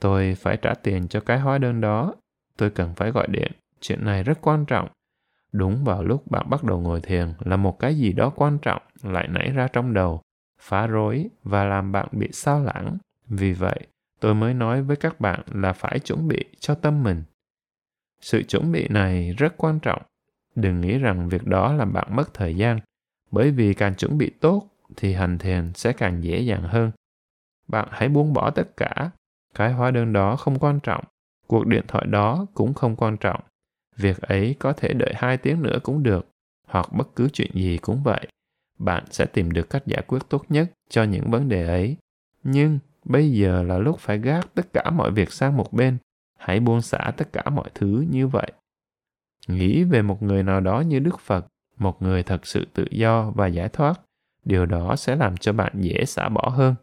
[SPEAKER 1] tôi phải trả tiền cho cái hóa đơn đó. Tôi cần phải gọi điện. Chuyện này rất quan trọng. Đúng vào lúc bạn bắt đầu ngồi thiền là một cái gì đó quan trọng lại nảy ra trong đầu phá rối và làm bạn bị sao lãng. Vì vậy, tôi mới nói với các bạn là phải chuẩn bị cho tâm mình. Sự chuẩn bị này rất quan trọng. Đừng nghĩ rằng việc đó làm bạn mất thời gian, bởi vì càng chuẩn bị tốt thì hành thiền sẽ càng dễ dàng hơn. Bạn hãy buông bỏ tất cả. Cái hóa đơn đó không quan trọng, cuộc điện thoại đó cũng không quan trọng. Việc ấy có thể đợi hai tiếng nữa cũng được, hoặc bất cứ chuyện gì cũng vậy bạn sẽ tìm được cách giải quyết tốt nhất cho những vấn đề ấy. Nhưng bây giờ là lúc phải gác tất cả mọi việc sang một bên. Hãy buông xả tất cả mọi thứ như vậy. Nghĩ về một người nào đó như đức phật, một người thật sự tự do và giải thoát, điều đó sẽ làm cho bạn dễ xả bỏ hơn.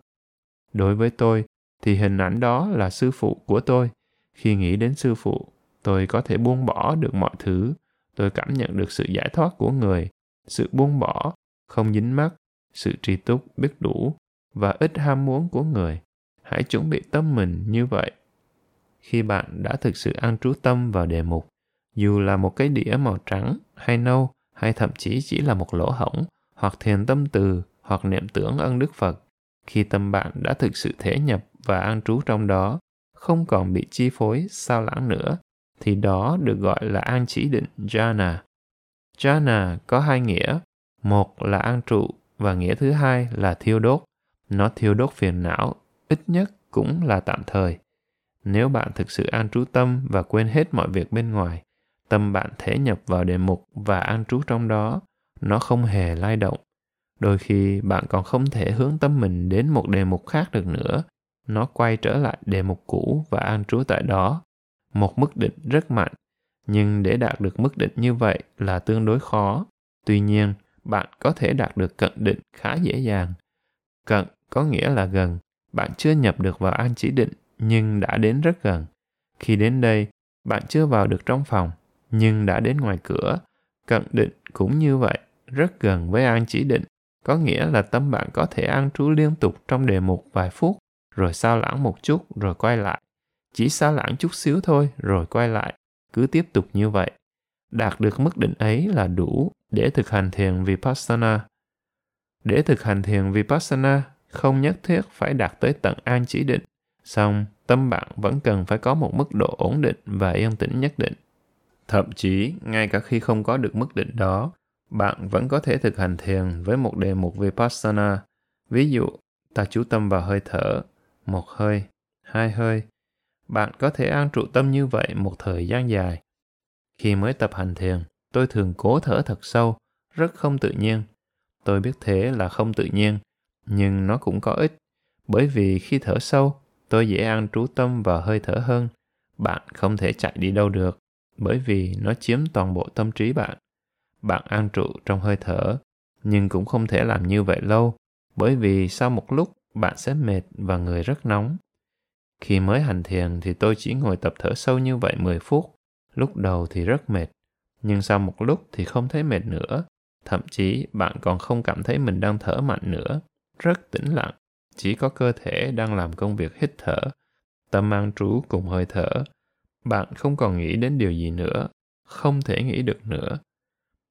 [SPEAKER 1] Đối với tôi, thì hình ảnh đó là sư phụ của tôi. Khi nghĩ đến sư phụ, tôi có thể buông bỏ được mọi thứ. Tôi cảm nhận được sự giải thoát của người, sự buông bỏ không dính mắc sự tri túc biết đủ và ít ham muốn của người. Hãy chuẩn bị tâm mình như vậy. Khi bạn đã thực sự an trú tâm vào đề mục, dù là một cái đĩa màu trắng hay nâu hay thậm chí chỉ là một lỗ hổng hoặc thiền tâm từ hoặc niệm tưởng ân đức phật, khi tâm bạn đã thực sự thể nhập và an trú trong đó, không còn bị chi phối, sao lãng nữa, thì đó được gọi là an chỉ định jhana. Jhana có hai nghĩa một là an trụ và nghĩa thứ hai là thiêu đốt. Nó thiêu đốt phiền não, ít nhất cũng là tạm thời. Nếu bạn thực sự an trú tâm và quên hết mọi việc bên ngoài, tâm bạn thể nhập vào đề mục và an trú trong đó, nó không hề lay động. Đôi khi bạn còn không thể hướng tâm mình đến một đề mục khác được nữa, nó quay trở lại đề mục cũ và an trú tại đó. Một mức định rất mạnh, nhưng để đạt được mức định như vậy là tương đối khó. Tuy nhiên bạn có thể đạt được cận định khá dễ dàng. Cận có nghĩa là gần. Bạn chưa nhập được vào an chỉ định, nhưng đã đến rất gần. Khi đến đây, bạn chưa vào được trong phòng, nhưng đã đến ngoài cửa. Cận định cũng như vậy, rất gần với an chỉ định. Có nghĩa là tâm bạn có thể an trú liên tục trong đề mục vài phút, rồi sao lãng một chút, rồi quay lại. Chỉ sao lãng chút xíu thôi, rồi quay lại. Cứ tiếp tục như vậy đạt được mức định ấy là đủ để thực hành thiền vipassana. Để thực hành thiền vipassana, không nhất thiết phải đạt tới tận an chỉ định, song tâm bạn vẫn cần phải có một mức độ ổn định và yên tĩnh nhất định. Thậm chí, ngay cả khi không có được mức định đó, bạn vẫn có thể thực hành thiền với một đề mục vipassana. Ví dụ, ta chú tâm vào hơi thở, một hơi, hai hơi. Bạn có thể an trụ tâm như vậy một thời gian dài khi mới tập hành thiền, tôi thường cố thở thật sâu, rất không tự nhiên. Tôi biết thế là không tự nhiên, nhưng nó cũng có ích. Bởi vì khi thở sâu, tôi dễ an trú tâm vào hơi thở hơn. Bạn không thể chạy đi đâu được, bởi vì nó chiếm toàn bộ tâm trí bạn. Bạn an trụ trong hơi thở, nhưng cũng không thể làm như vậy lâu, bởi vì sau một lúc, bạn sẽ mệt và người rất nóng. Khi mới hành thiền thì tôi chỉ ngồi tập thở sâu như vậy 10 phút lúc đầu thì rất mệt nhưng sau một lúc thì không thấy mệt nữa. Thậm chí bạn còn không cảm thấy mình đang thở mạnh nữa. Rất tĩnh lặng chỉ có cơ thể đang làm công việc hít thở. Tâm an trú cùng hơi thở. Bạn không còn nghĩ đến điều gì nữa không thể nghĩ được nữa.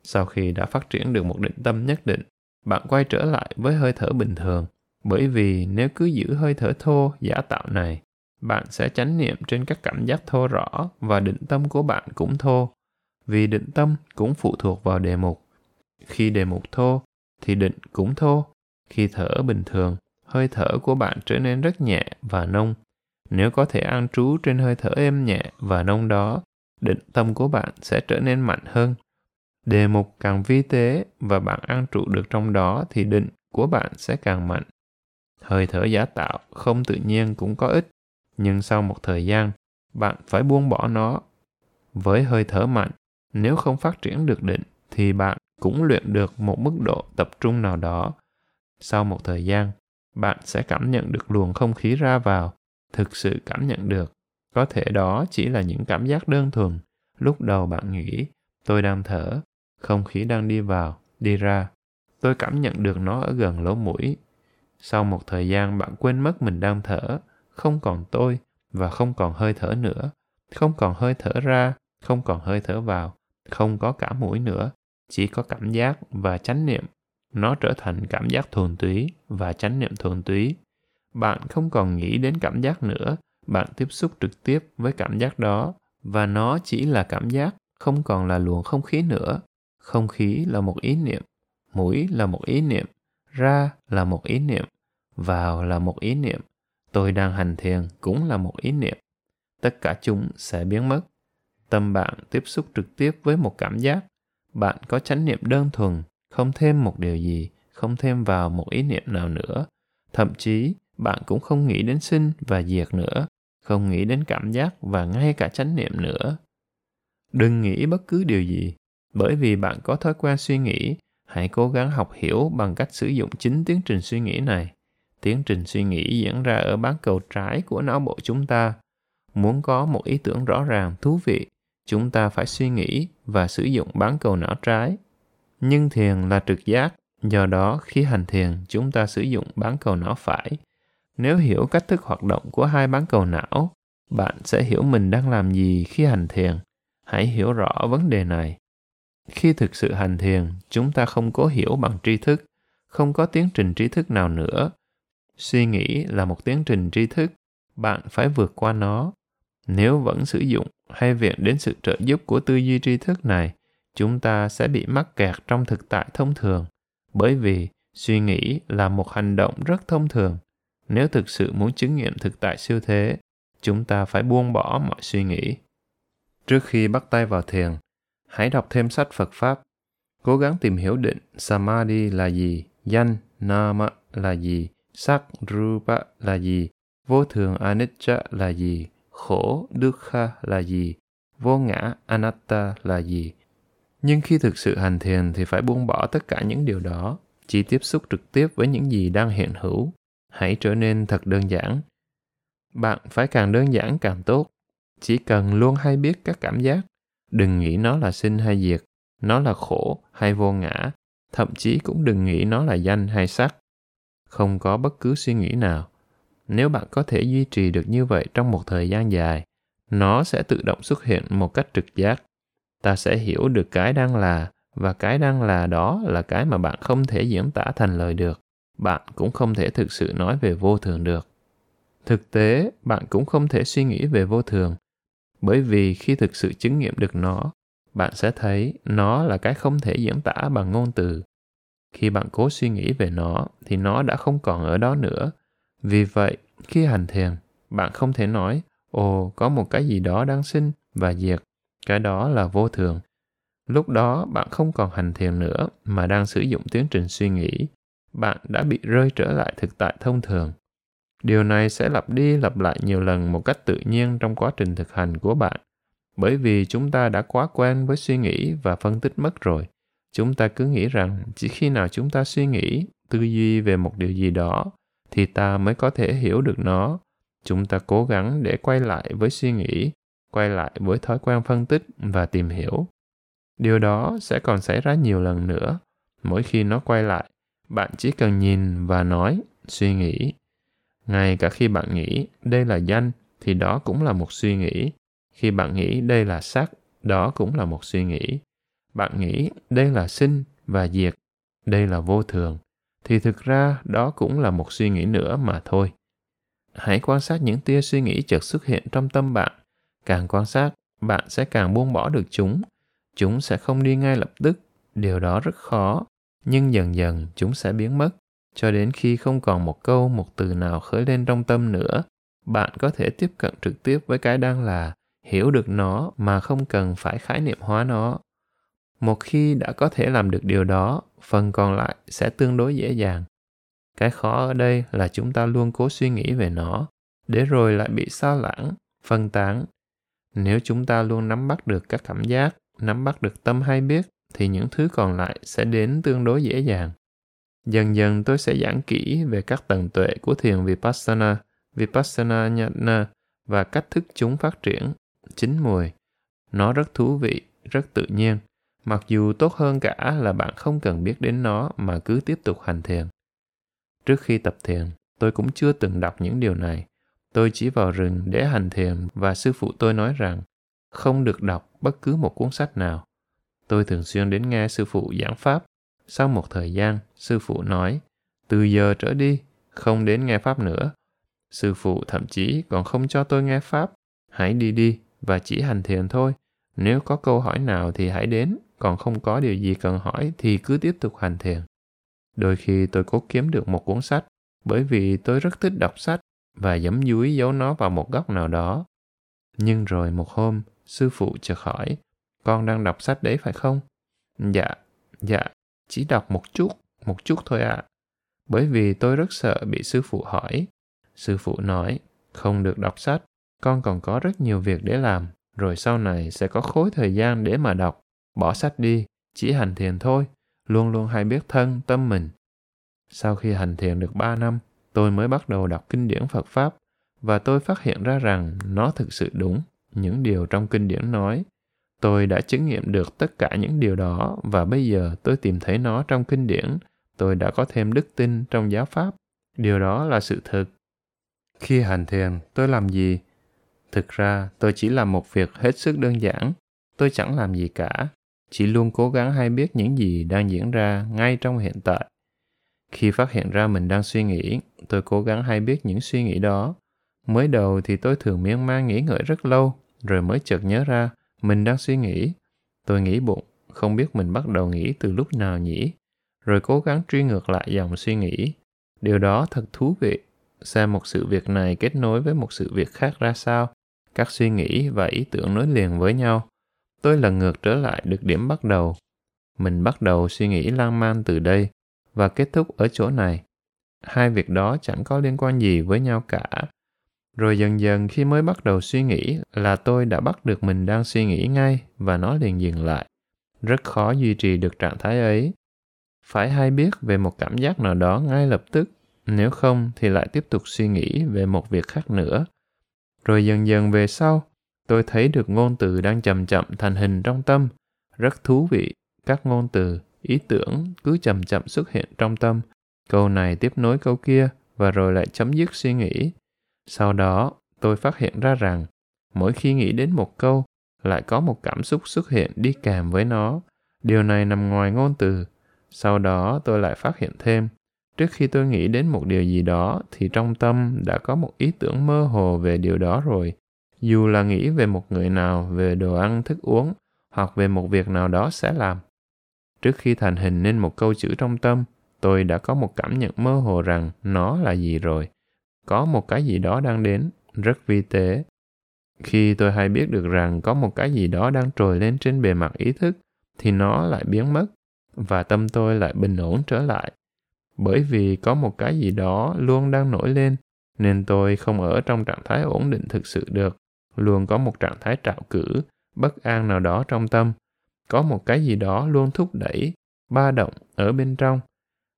[SPEAKER 1] Sau khi đã phát triển được một định tâm nhất định bạn quay trở lại với hơi thở bình thường. Bởi vì nếu cứ giữ hơi thở thô, giả tạo này, bạn sẽ chánh niệm trên các cảm giác thô rõ và định tâm của bạn cũng thô. Vì định tâm cũng phụ thuộc vào đề mục. Khi đề mục thô, thì định cũng thô. Khi thở bình thường, hơi thở của bạn trở nên rất nhẹ và nông. Nếu có thể an trú trên hơi thở êm nhẹ và nông đó, định tâm của bạn sẽ trở nên mạnh hơn. Đề mục càng vi tế và bạn an trụ được trong đó thì định của bạn sẽ càng mạnh. Hơi thở giả tạo không tự nhiên cũng có ích, nhưng sau một thời gian, bạn phải buông bỏ nó. Với hơi thở mạnh, nếu không phát triển được định thì bạn cũng luyện được một mức độ tập trung nào đó. Sau một thời gian, bạn sẽ cảm nhận được luồng không khí ra vào, thực sự cảm nhận được. Có thể đó chỉ là những cảm giác đơn thuần. Lúc đầu bạn nghĩ, tôi đang thở, không khí đang đi vào, đi ra. Tôi cảm nhận được nó ở gần lỗ mũi. Sau một thời gian bạn quên mất mình đang thở, không còn tôi và không còn hơi thở nữa. Không còn hơi thở ra, không còn hơi thở vào, không có cả mũi nữa. Chỉ có cảm giác và chánh niệm. Nó trở thành cảm giác thuần túy và chánh niệm thuần túy. Bạn không còn nghĩ đến cảm giác nữa, bạn tiếp xúc trực tiếp với cảm giác đó và nó chỉ là cảm giác, không còn là luồng không khí nữa không khí là một ý niệm mũi là một ý niệm ra là một ý niệm vào là một ý niệm tôi đang hành thiền cũng là một ý niệm. Tất cả chúng sẽ biến mất. Tâm bạn tiếp xúc trực tiếp với một cảm giác. Bạn có chánh niệm đơn thuần, không thêm một điều gì, không thêm vào một ý niệm nào nữa. Thậm chí, bạn cũng không nghĩ đến sinh và diệt nữa, không nghĩ đến cảm giác và ngay cả chánh niệm nữa. Đừng nghĩ bất cứ điều gì, bởi vì bạn có thói quen suy nghĩ. Hãy cố gắng học hiểu bằng cách sử dụng chính tiến trình suy nghĩ này tiến trình suy nghĩ diễn ra ở bán cầu trái của não bộ chúng ta. Muốn có một ý tưởng rõ ràng, thú vị, chúng ta phải suy nghĩ và sử dụng bán cầu não trái. Nhưng thiền là trực giác, do đó khi hành thiền, chúng ta sử dụng bán cầu não phải. Nếu hiểu cách thức hoạt động của hai bán cầu não, bạn sẽ hiểu mình đang làm gì khi hành thiền. Hãy hiểu rõ vấn đề này. Khi thực sự hành thiền, chúng ta không cố hiểu bằng tri thức, không có tiến trình trí thức nào nữa suy nghĩ là một tiến trình tri thức bạn phải vượt qua nó. Nếu vẫn sử dụng hay viện đến sự trợ giúp của tư duy tri thức này chúng ta sẽ bị mắc kẹt trong thực tại thông thường. Bởi vì suy nghĩ là một hành động rất thông thường. Nếu thực sự muốn chứng nghiệm thực tại siêu thế chúng ta phải buông bỏ mọi suy nghĩ. Trước khi bắt tay vào thiền hãy đọc thêm sách Phật Pháp. Cố gắng tìm hiểu định Samadhi là gì, danh Nama là gì, sắc Rupa là gì, vô thường Anicca là gì, khổ Dukkha là gì, vô ngã Anatta là gì. Nhưng khi thực sự hành thiền thì phải buông bỏ tất cả những điều đó, chỉ tiếp xúc trực tiếp với những gì đang hiện hữu. Hãy trở nên thật đơn giản. Bạn phải càng đơn giản càng tốt. Chỉ cần luôn hay biết các cảm giác, Đừng nghĩ nó là sinh hay diệt, nó là khổ hay vô ngã, thậm chí cũng đừng nghĩ nó là danh hay sắc. Không có bất cứ suy nghĩ nào. Nếu bạn có thể duy trì được như vậy trong một thời gian dài, nó sẽ tự động xuất hiện một cách trực giác. Ta sẽ hiểu được cái đang là và cái đang là đó là cái mà bạn không thể diễn tả thành lời được. Bạn cũng không thể thực sự nói về vô thường được. Thực tế, bạn cũng không thể suy nghĩ về vô thường bởi vì khi thực sự chứng nghiệm được nó bạn sẽ thấy nó là cái không thể diễn tả bằng ngôn từ khi bạn cố suy nghĩ về nó, thì nó đã không còn ở đó nữa. Vì vậy, khi hành thiền, bạn không thể nói, ồ, có một cái gì đó đang sinh và diệt. Cái đó là vô thường. Lúc đó, bạn không còn hành thiền nữa, mà đang sử dụng tiến trình suy nghĩ. Bạn đã bị rơi trở lại thực tại thông thường. Điều này sẽ lặp đi lặp lại nhiều lần một cách tự nhiên trong quá trình thực hành của bạn, bởi vì chúng ta đã quá quen với suy nghĩ và phân tích mất rồi chúng ta cứ nghĩ rằng chỉ khi nào chúng ta suy nghĩ tư duy về một điều gì đó, thì ta mới có thể hiểu được nó. Chúng ta cố gắng để quay lại với suy nghĩ, quay lại với thói quen phân tích và tìm hiểu. Điều đó sẽ còn xảy ra nhiều lần nữa. Mỗi khi nó quay lại, bạn chỉ cần nhìn và nói, suy nghĩ. Ngay cả khi bạn nghĩ, đây là danh, thì đó cũng là một suy nghĩ. Khi bạn nghĩ, đây là sắc đó cũng là một suy nghĩ bạn nghĩ đây là sinh và diệt đây là vô thường, thì thực ra đó cũng là một suy nghĩ nữa mà thôi. Hãy quan sát những tia suy nghĩ chợt xuất hiện trong tâm bạn. Càng quan sát, bạn sẽ càng buông bỏ được chúng. Chúng sẽ không đi ngay lập tức, điều đó rất khó, nhưng dần dần chúng sẽ biến mất cho đến khi không còn một câu một từ nào khởi lên trong tâm nữa bạn có thể tiếp cận trực tiếp với cái đang là hiểu được nó mà không cần phải khái niệm hóa nó một khi đã có thể làm được điều đó, phần còn lại sẽ tương đối dễ dàng. Cái khó ở đây là chúng ta luôn cố suy nghĩ về nó, để rồi lại bị sao lãng, phân tán. Nếu chúng ta luôn nắm bắt được các cảm giác, nắm bắt được tâm hay biết, thì những thứ còn lại sẽ đến tương đối dễ dàng. Dần dần tôi sẽ giảng kỹ về các tầng tuệ của thiền vipassana vipassana nhana và cách thức chúng phát triển. Chín mùi. Nó rất thú vị, rất tự nhiên mặc dù tốt hơn cả là bạn không cần biết đến nó mà cứ tiếp tục hành thiền. Trước khi tập thiền, tôi cũng chưa từng đọc những điều này. Tôi chỉ vào rừng để hành thiền và sư phụ tôi nói rằng không được đọc bất cứ một cuốn sách nào. Tôi thường xuyên đến nghe sư phụ giảng pháp. Sau một thời gian, sư phụ nói, từ giờ trở đi, không đến nghe pháp nữa. Sư phụ thậm chí còn không cho tôi nghe pháp. Hãy đi đi và chỉ hành thiền thôi. Nếu có câu hỏi nào thì hãy đến còn không có điều gì cần hỏi thì cứ tiếp tục hành thiền. Đôi khi tôi cố kiếm được một cuốn sách, bởi vì tôi rất thích đọc sách và giấm dúi giấu nó vào một góc nào đó. Nhưng rồi một hôm, sư phụ chợt hỏi, con đang đọc sách đấy phải không? Dạ dạ chỉ đọc một chút một chút thôi ạ. À. bởi vì tôi rất sợ bị sư phụ hỏi. Sư phụ nói, không được đọc sách, con còn có rất nhiều việc để làm, rồi sau này sẽ có khối thời gian để mà đọc bỏ sách đi, chỉ hành thiền thôi, luôn luôn hay biết thân, tâm mình. Sau khi hành thiền được ba năm, tôi mới bắt đầu đọc kinh điển phật pháp, và tôi phát hiện ra rằng nó thực sự đúng, những điều trong kinh điển nói. Tôi đã chứng nghiệm được tất cả những điều đó, và bây giờ tôi tìm thấy nó trong kinh điển. Tôi đã có thêm đức tin trong giáo pháp. Điều đó là sự thực. Khi hành thiền, tôi làm gì? Thực ra, tôi chỉ làm một việc hết sức đơn giản. Tôi chẳng làm gì cả chỉ luôn cố gắng hay biết những gì đang diễn ra ngay trong hiện tại. Khi phát hiện ra mình đang suy nghĩ, tôi cố gắng hay biết những suy nghĩ đó. Mới đầu thì tôi thường miên man nghĩ ngợi rất lâu, rồi mới chợt nhớ ra mình đang suy nghĩ. Tôi nghĩ bụng, không biết mình bắt đầu nghĩ từ lúc nào nhỉ? Rồi cố gắng truy ngược lại dòng suy nghĩ. Điều đó thật thú vị. Xem một sự việc này kết nối với một sự việc khác ra sao. Các suy nghĩ và ý tưởng nối liền với nhau tôi lần ngược trở lại được điểm bắt đầu. Mình bắt đầu suy nghĩ lan man từ đây và kết thúc ở chỗ này. Hai việc đó chẳng có liên quan gì với nhau cả. Rồi dần dần khi mới bắt đầu suy nghĩ là tôi đã bắt được mình đang suy nghĩ ngay và nó liền dừng lại. Rất khó duy trì được trạng thái ấy. Phải hay biết về một cảm giác nào đó ngay lập tức, nếu không thì lại tiếp tục suy nghĩ về một việc khác nữa. Rồi dần dần về sau tôi thấy được ngôn từ đang chậm chậm thành hình trong tâm. Rất thú vị, các ngôn từ, ý tưởng cứ chậm chậm xuất hiện trong tâm. Câu này tiếp nối câu kia và rồi lại chấm dứt suy nghĩ. Sau đó, tôi phát hiện ra rằng, mỗi khi nghĩ đến một câu, lại có một cảm xúc xuất hiện đi kèm với nó. Điều này nằm ngoài ngôn từ. Sau đó, tôi lại phát hiện thêm, trước khi tôi nghĩ đến một điều gì đó thì trong tâm đã có một ý tưởng mơ hồ về điều đó rồi dù là nghĩ về một người nào về đồ ăn, thức uống, hoặc về một việc nào đó sẽ làm. Trước khi thành hình nên một câu chữ trong tâm, tôi đã có một cảm nhận mơ hồ rằng nó là gì rồi. Có một cái gì đó đang đến, rất vi tế. Khi tôi hay biết được rằng có một cái gì đó đang trồi lên trên bề mặt ý thức, thì nó lại biến mất, và tâm tôi lại bình ổn trở lại. Bởi vì có một cái gì đó luôn đang nổi lên, nên tôi không ở trong trạng thái ổn định thực sự được luôn có một trạng thái trạo cử, bất an nào đó trong tâm. Có một cái gì đó luôn thúc đẩy, ba động ở bên trong.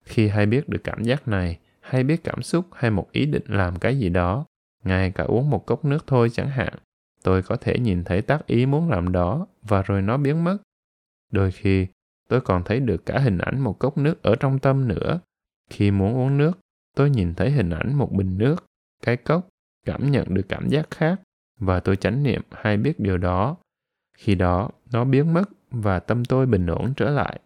[SPEAKER 1] Khi hay biết được cảm giác này, hay biết cảm xúc, hay một ý định làm cái gì đó, ngay cả uống một cốc nước thôi chẳng hạn, tôi có thể nhìn thấy tác ý muốn làm đó và rồi nó biến mất. Đôi khi, tôi còn thấy được cả hình ảnh một cốc nước ở trong tâm nữa. Khi muốn uống nước, tôi nhìn thấy hình ảnh một bình nước, cái cốc, cảm nhận được cảm giác khác và tôi chánh niệm hay biết điều đó. Khi đó, nó biến mất và tâm tôi bình ổn trở lại.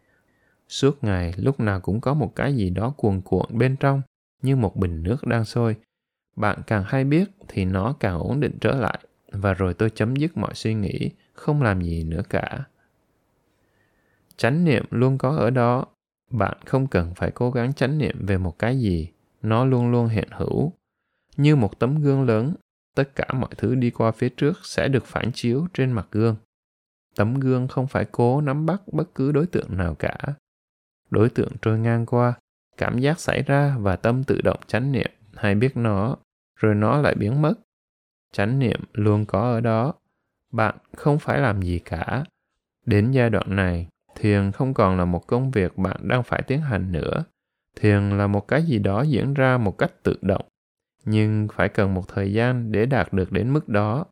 [SPEAKER 1] Suốt ngày, lúc nào cũng có một cái gì đó cuồn cuộn bên trong, như một bình nước đang sôi. Bạn càng hay biết thì nó càng ổn định trở lại, và rồi tôi chấm dứt mọi suy nghĩ, không làm gì nữa cả. Chánh niệm luôn có ở đó. Bạn không cần phải cố gắng chánh niệm về một cái gì, nó luôn luôn hiện hữu. Như một tấm gương lớn tất cả mọi thứ đi qua phía trước sẽ được phản chiếu trên mặt gương. Tấm gương không phải cố nắm bắt bất cứ đối tượng nào cả. Đối tượng trôi ngang qua, cảm giác xảy ra và tâm tự động chánh niệm, hay biết nó, rồi nó lại biến mất. Chánh niệm luôn có ở đó. Bạn không phải làm gì cả. Đến giai đoạn này, thiền không còn là một công việc bạn đang phải tiến hành nữa. Thiền là một cái gì đó diễn ra một cách tự động nhưng phải cần một thời gian để đạt được đến mức đó.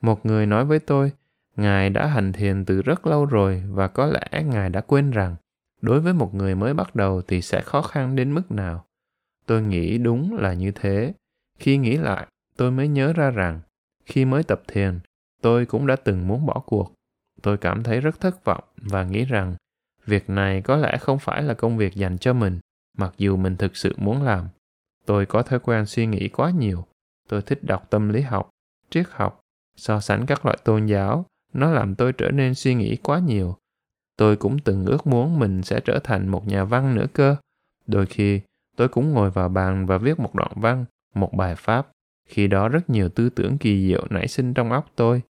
[SPEAKER 1] Một người nói với tôi, ngài đã hành thiền từ rất lâu rồi và có lẽ ngài đã quên rằng, đối với một người mới bắt đầu thì sẽ khó khăn đến mức nào. Tôi nghĩ đúng là như thế. Khi nghĩ lại, tôi mới nhớ ra rằng, khi mới tập thiền, tôi cũng đã từng muốn bỏ cuộc. Tôi cảm thấy rất thất vọng và nghĩ rằng, việc này có lẽ không phải là công việc dành cho mình, mặc dù mình thực sự muốn làm tôi có thói quen suy nghĩ quá nhiều. Tôi thích đọc tâm lý học, triết học, so sánh các loại tôn giáo. Nó làm tôi trở nên suy nghĩ quá nhiều. Tôi cũng từng ước muốn mình sẽ trở thành một nhà văn nữa cơ. Đôi khi, tôi cũng ngồi vào bàn và viết một đoạn văn, một bài pháp. Khi đó rất nhiều tư tưởng kỳ diệu nảy sinh trong óc tôi.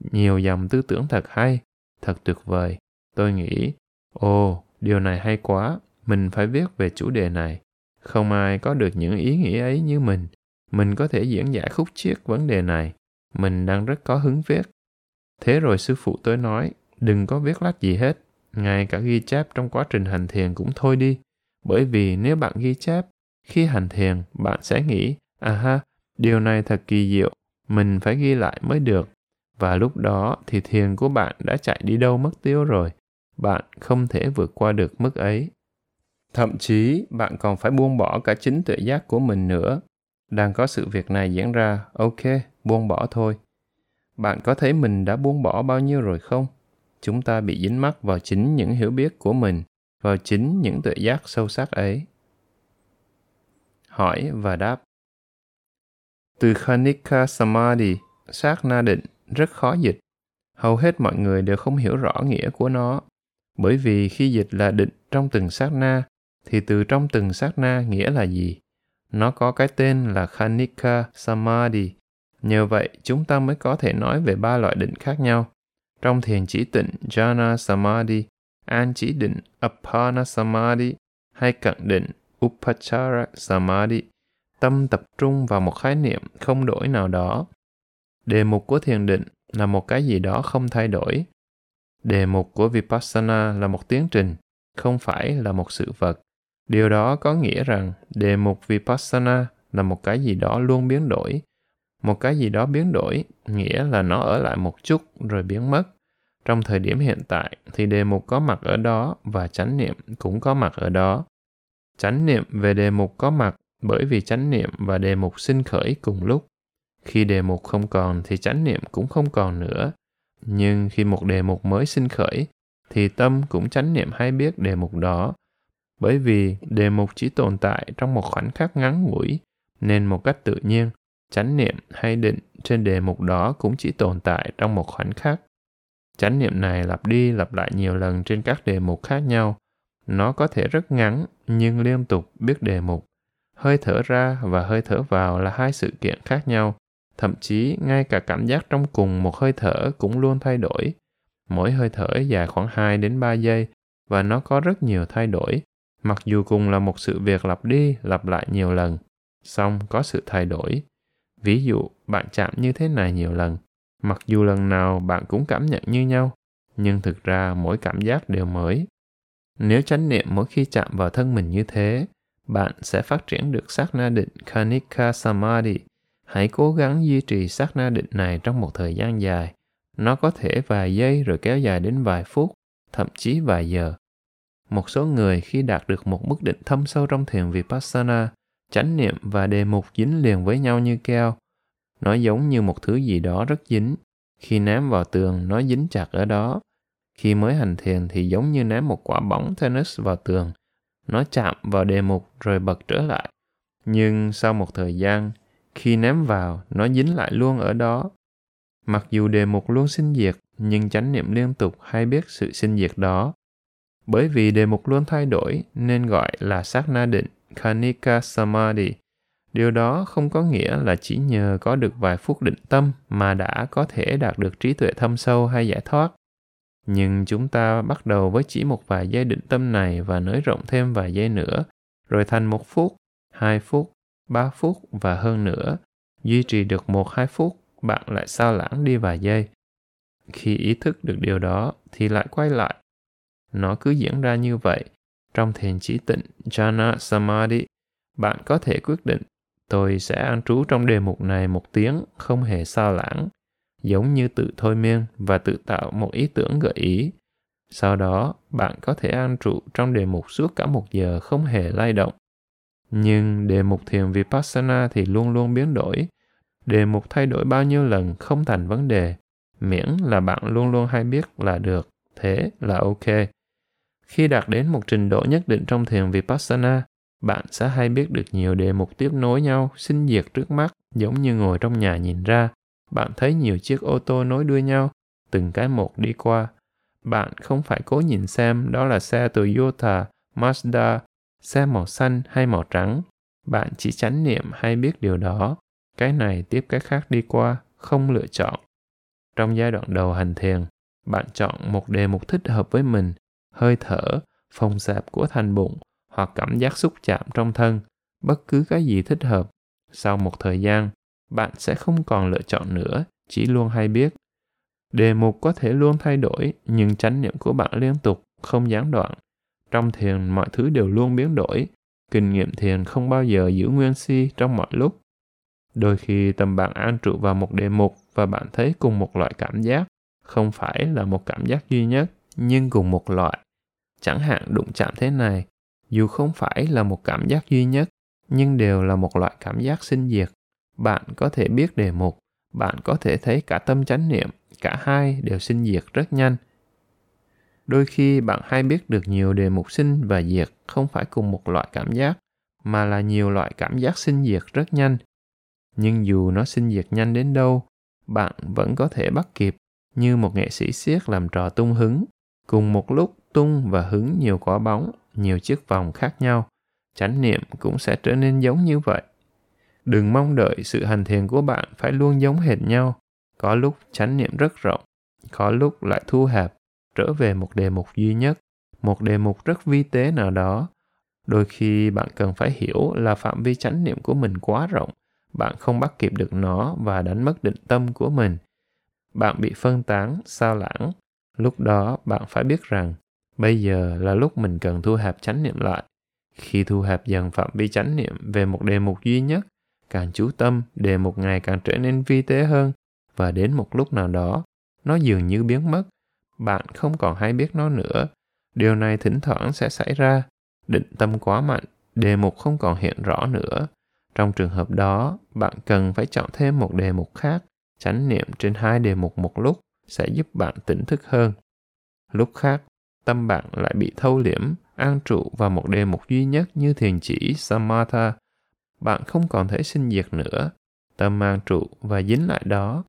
[SPEAKER 1] Nhiều dòng tư tưởng thật hay, thật tuyệt vời. Tôi nghĩ, ồ, điều này hay quá. Mình phải viết về chủ đề này không ai có được những ý nghĩa ấy như mình. Mình có thể diễn giải khúc chiết vấn đề này. Mình đang rất có hứng viết. Thế rồi sư phụ tôi nói, đừng có viết lách gì hết. Ngay cả ghi chép trong quá trình hành thiền cũng thôi đi. Bởi vì nếu bạn ghi chép, khi hành thiền, bạn sẽ nghĩ à ha, điều này thật kỳ diệu. Mình phải ghi lại mới được và lúc đó thì thiền của bạn đã chạy đi đâu mất tiêu rồi. Bạn không thể vượt qua được mức ấy thậm chí, bạn còn phải buông bỏ cả chính tuệ giác của mình nữa. Đang có sự việc này diễn ra, ok, buông bỏ thôi. Bạn có thấy mình đã buông bỏ bao nhiêu rồi không? Chúng ta bị dính mắc vào chính những hiểu biết của mình, vào chính những tuệ giác sâu sắc ấy. Hỏi và đáp. Từ khanika samadhi sát na định, rất khó dịch. Hầu hết mọi người đều không hiểu rõ nghĩa của nó. Bởi vì khi dịch là định trong từng sát na thì từ trong từng sát na nghĩa là gì? Nó có cái tên là khanika samadhi. Nhờ vậy, chúng ta mới có thể nói về ba loại định khác nhau. Trong thiền chỉ tịnh jhana samadhi, an chỉ định apana samadhi, hay cận định upachara samadhi, tâm tập trung vào một khái niệm không đổi nào đó. Đề mục của thiền định là một cái gì đó không thay đổi. Đề mục của vipassana là một tiến trình, không phải là một sự vật điều đó có nghĩa rằng đề mục vipassana là một cái gì đó luôn biến đổi. Một cái gì đó biến đổi nghĩa là nó ở lại một chút rồi biến mất. Trong thời điểm hiện tại thì đề mục có mặt ở đó và chánh niệm cũng có mặt ở đó. Chánh niệm về đề mục có mặt bởi vì chánh niệm và đề mục sinh khởi cùng lúc. Khi đề mục không còn thì chánh niệm cũng không còn nữa. Nhưng khi một đề mục mới sinh khởi thì tâm cũng chánh niệm hay biết đề mục đó bởi vì đề mục chỉ tồn tại trong một khoảnh khắc ngắn ngủi, nên một cách tự nhiên, chánh niệm hay định trên đề mục đó cũng chỉ tồn tại trong một khoảnh khắc. Chánh niệm này lặp đi lặp lại nhiều lần trên các đề mục khác nhau. Nó có thể rất ngắn, nhưng liên tục biết đề mục. Hơi thở ra và hơi thở vào là hai sự kiện khác nhau. Thậm chí, ngay cả cảm giác trong cùng một hơi thở cũng luôn thay đổi. Mỗi hơi thở dài khoảng 2 đến 3 giây và nó có rất nhiều thay đổi mặc dù cùng là một sự việc lặp đi lặp lại nhiều lần, song có sự thay đổi. Ví dụ, bạn chạm như thế này nhiều lần, mặc dù lần nào bạn cũng cảm nhận như nhau, nhưng thực ra mỗi cảm giác đều mới. Nếu chánh niệm mỗi khi chạm vào thân mình như thế, bạn sẽ phát triển được sát na định kanika samadhi. Hãy cố gắng duy trì sát na định này trong một thời gian dài. Nó có thể vài giây rồi kéo dài đến vài phút, thậm chí vài giờ một số người khi đạt được một mức định thâm sâu trong thiền vipassana chánh niệm và đề mục dính liền với nhau như keo nó giống như một thứ gì đó rất dính khi ném vào tường nó dính chặt ở đó Khi mới hành thiền thì giống như ném một quả bóng tennis vào tường. Nó chạm vào đề mục rồi bật trở lại. Nhưng sau một thời gian, khi ném vào, nó dính lại luôn ở đó. Mặc dù đề mục luôn sinh diệt, nhưng chánh niệm liên tục hay biết sự sinh diệt đó. Bởi vì đề mục luôn thay đổi nên gọi là sát na định, Kanika Samadhi. Điều đó không có nghĩa là chỉ nhờ có được vài phút định tâm mà đã có thể đạt được trí tuệ thâm sâu hay giải thoát. Nhưng chúng ta bắt đầu với chỉ một vài giây định tâm này và nới rộng thêm vài giây nữa, rồi thành một phút, hai phút, ba phút và hơn nữa. Duy trì được một hai phút, bạn lại sao lãng đi vài giây. Khi ý thức được điều đó thì lại quay lại. Nó cứ diễn ra như vậy. Trong thiền chỉ tịnh Jhana Samadhi, bạn có thể quyết định tôi sẽ an trú trong đề mục này một tiếng không hề sao lãng giống như tự thôi miên và tự tạo một ý tưởng gợi ý. Sau đó, bạn có thể an trụ trong đề mục suốt cả một giờ không hề lay động. Nhưng đề mục thiền Vipassana thì luôn luôn biến đổi. Đề mục thay đổi bao nhiêu lần không thành vấn đề, miễn là bạn luôn luôn hay biết là được, thế là ok. Khi đạt đến một trình độ nhất định trong thiền Vipassana, bạn sẽ hay biết được nhiều đề mục tiếp nối nhau, sinh diệt trước mắt, giống như ngồi trong nhà nhìn ra bạn thấy nhiều chiếc ô tô nối đuôi nhau, từng cái một đi qua. Bạn không phải cố nhìn xem đó là xe Toyota, Mazda, xe màu xanh hay màu trắng. Bạn chỉ chánh niệm hay biết điều đó. Cái này tiếp cái khác đi qua, không lựa chọn. Trong giai đoạn đầu hành thiền, bạn chọn một đề mục thích hợp với mình, hơi thở, phòng sạp của thành bụng hoặc cảm giác xúc chạm trong thân, bất cứ cái gì thích hợp. Sau một thời gian, bạn sẽ không còn lựa chọn nữa, chỉ luôn hay biết. Đề mục có thể luôn thay đổi, nhưng chánh niệm của bạn liên tục, không gián đoạn. Trong thiền mọi thứ đều luôn biến đổi, kinh nghiệm thiền không bao giờ giữ nguyên si trong mọi lúc. Đôi khi tâm bạn an trụ vào một đề mục và bạn thấy cùng một loại cảm giác, không phải là một cảm giác duy nhất, nhưng cùng một loại. Chẳng hạn đụng chạm thế này, dù không phải là một cảm giác duy nhất, nhưng đều là một loại cảm giác sinh diệt bạn có thể biết đề mục, bạn có thể thấy cả tâm chánh niệm, cả hai đều sinh diệt rất nhanh. Đôi khi bạn hay biết được nhiều đề mục sinh và diệt không phải cùng một loại cảm giác, mà là nhiều loại cảm giác sinh diệt rất nhanh. Nhưng dù nó sinh diệt nhanh đến đâu, bạn vẫn có thể bắt kịp như một nghệ sĩ siết làm trò tung hứng, cùng một lúc tung và hứng nhiều quả bóng, nhiều chiếc vòng khác nhau. Chánh niệm cũng sẽ trở nên giống như vậy. Đừng mong đợi sự hành thiền của bạn phải luôn giống hệt nhau. Có lúc chánh niệm rất rộng, có lúc lại thu hẹp, trở về một đề mục duy nhất, một đề mục rất vi tế nào đó. Đôi khi bạn cần phải hiểu là phạm vi chánh niệm của mình quá rộng, bạn không bắt kịp được nó và đánh mất định tâm của mình. Bạn bị phân tán, sao lãng. Lúc đó bạn phải biết rằng bây giờ là lúc mình cần thu hẹp chánh niệm lại. Khi thu hẹp dần phạm vi chánh niệm về một đề mục duy nhất, càng chú tâm đề mục ngày càng trở nên vi tế hơn. Và đến một lúc nào đó nó dường như biến mất. Bạn không còn hay biết nó nữa. Điều này thỉnh thoảng sẽ xảy ra. Định tâm quá mạnh đề mục không còn hiện rõ nữa. Trong trường hợp đó bạn cần phải chọn thêm một đề mục khác. Chánh niệm trên hai đề mục một lúc sẽ giúp bạn tỉnh thức hơn. Lúc khác tâm bạn lại bị thâu liễm an trụ vào một đề mục duy nhất như thiền chỉ samatha bạn không còn thể sinh diệt nữa. Tâm an trụ và dính lại đó.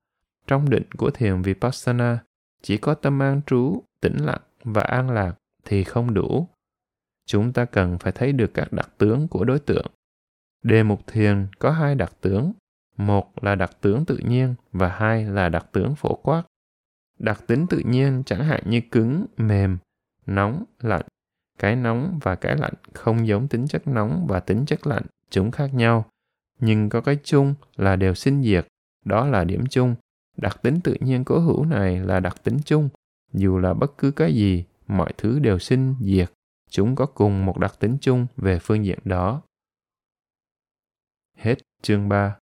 [SPEAKER 1] Trong định của thiền Vipassana, chỉ có tâm an trú, tĩnh lặng và an lạc thì không đủ. Chúng ta cần phải thấy được các đặc tướng của đối tượng. Đề mục thiền có hai đặc tướng. Một là đặc tướng tự nhiên và hai là đặc tướng phổ quát. Đặc tính tự nhiên chẳng hạn như cứng, mềm, nóng, lạnh. Cái nóng và cái lạnh không giống tính chất nóng và tính chất lạnh chúng khác nhau. Nhưng có cái chung là đều sinh diệt đó là điểm chung. Đặc tính tự nhiên cố hữu này là đặc tính chung. Dù là bất cứ cái gì mọi thứ đều sinh diệt. Chúng có cùng một đặc tính chung về phương diện đó. Hết chương 3